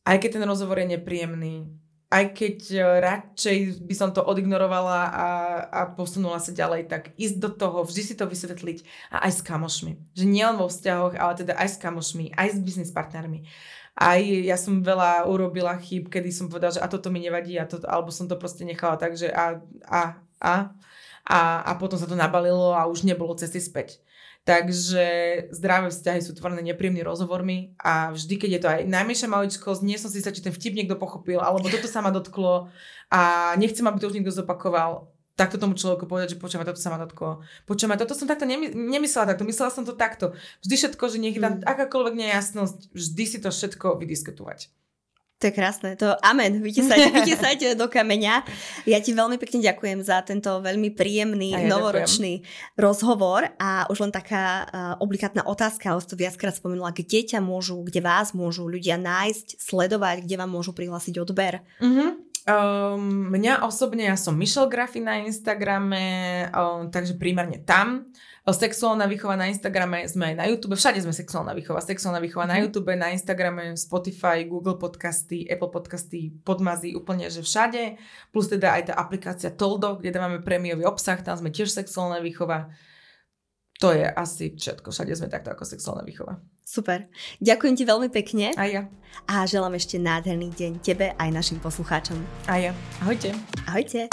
B: aj keď ten rozhovor je nepríjemný, aj keď e, radšej by som to odignorovala a, a posunula sa ďalej, tak ísť do toho, vždy si to vysvetliť a aj s kamošmi. Že nielen vo vzťahoch, ale teda aj s kamošmi, aj s biznis partnermi. Aj ja som veľa urobila chyb, kedy som povedala, že a toto mi nevadí, a to, alebo som to proste nechala tak, že a, a, a, a, a potom sa to nabalilo a už nebolo cesty späť. Takže zdravé vzťahy sú tvorené nepríjemnými rozhovormi a vždy, keď je to aj najmenšia maličkosť, nie som si sa, či ten vtip niekto pochopil, alebo toto sa ma dotklo a nechcem, aby to už niekto zopakoval, takto tomu človeku povedať, že počúvaj, toto sa ma dotklo. Počúvaj, toto som takto nemy- nemyslela takto, myslela som to takto. Vždy všetko, že nech tam mm. akákoľvek nejasnosť, vždy si to všetko vydiskutovať.
A: To je krásne, to amen, vytesať, vytesať do kameňa. Ja ti veľmi pekne ďakujem za tento veľmi príjemný ja novoročný ďakujem. rozhovor a už len taká uh, obligátna otázka, ale to viackrát spomenula, kde ťa môžu, kde vás môžu ľudia nájsť, sledovať, kde vám môžu prihlásiť odber.
B: Uh-huh. Um, mňa osobne, ja som Michelle Grafy na Instagrame, um, takže primárne tam. Sexuálna výchova na Instagrame, sme aj na YouTube, všade sme sexuálna výchova. Sexuálna výchova na mhm. YouTube, na Instagrame, Spotify, Google podcasty, Apple podcasty, podmazy, úplne, že všade. Plus teda aj tá aplikácia Toldo, kde dávame prémiový obsah, tam sme tiež sexuálna výchova. To je asi všetko. Všade sme takto ako sexuálna výchova.
A: Super. Ďakujem ti veľmi pekne.
B: A ja.
A: A želám ešte nádherný deň tebe aj našim poslucháčom.
B: A ja. Ahojte.
A: Ahojte.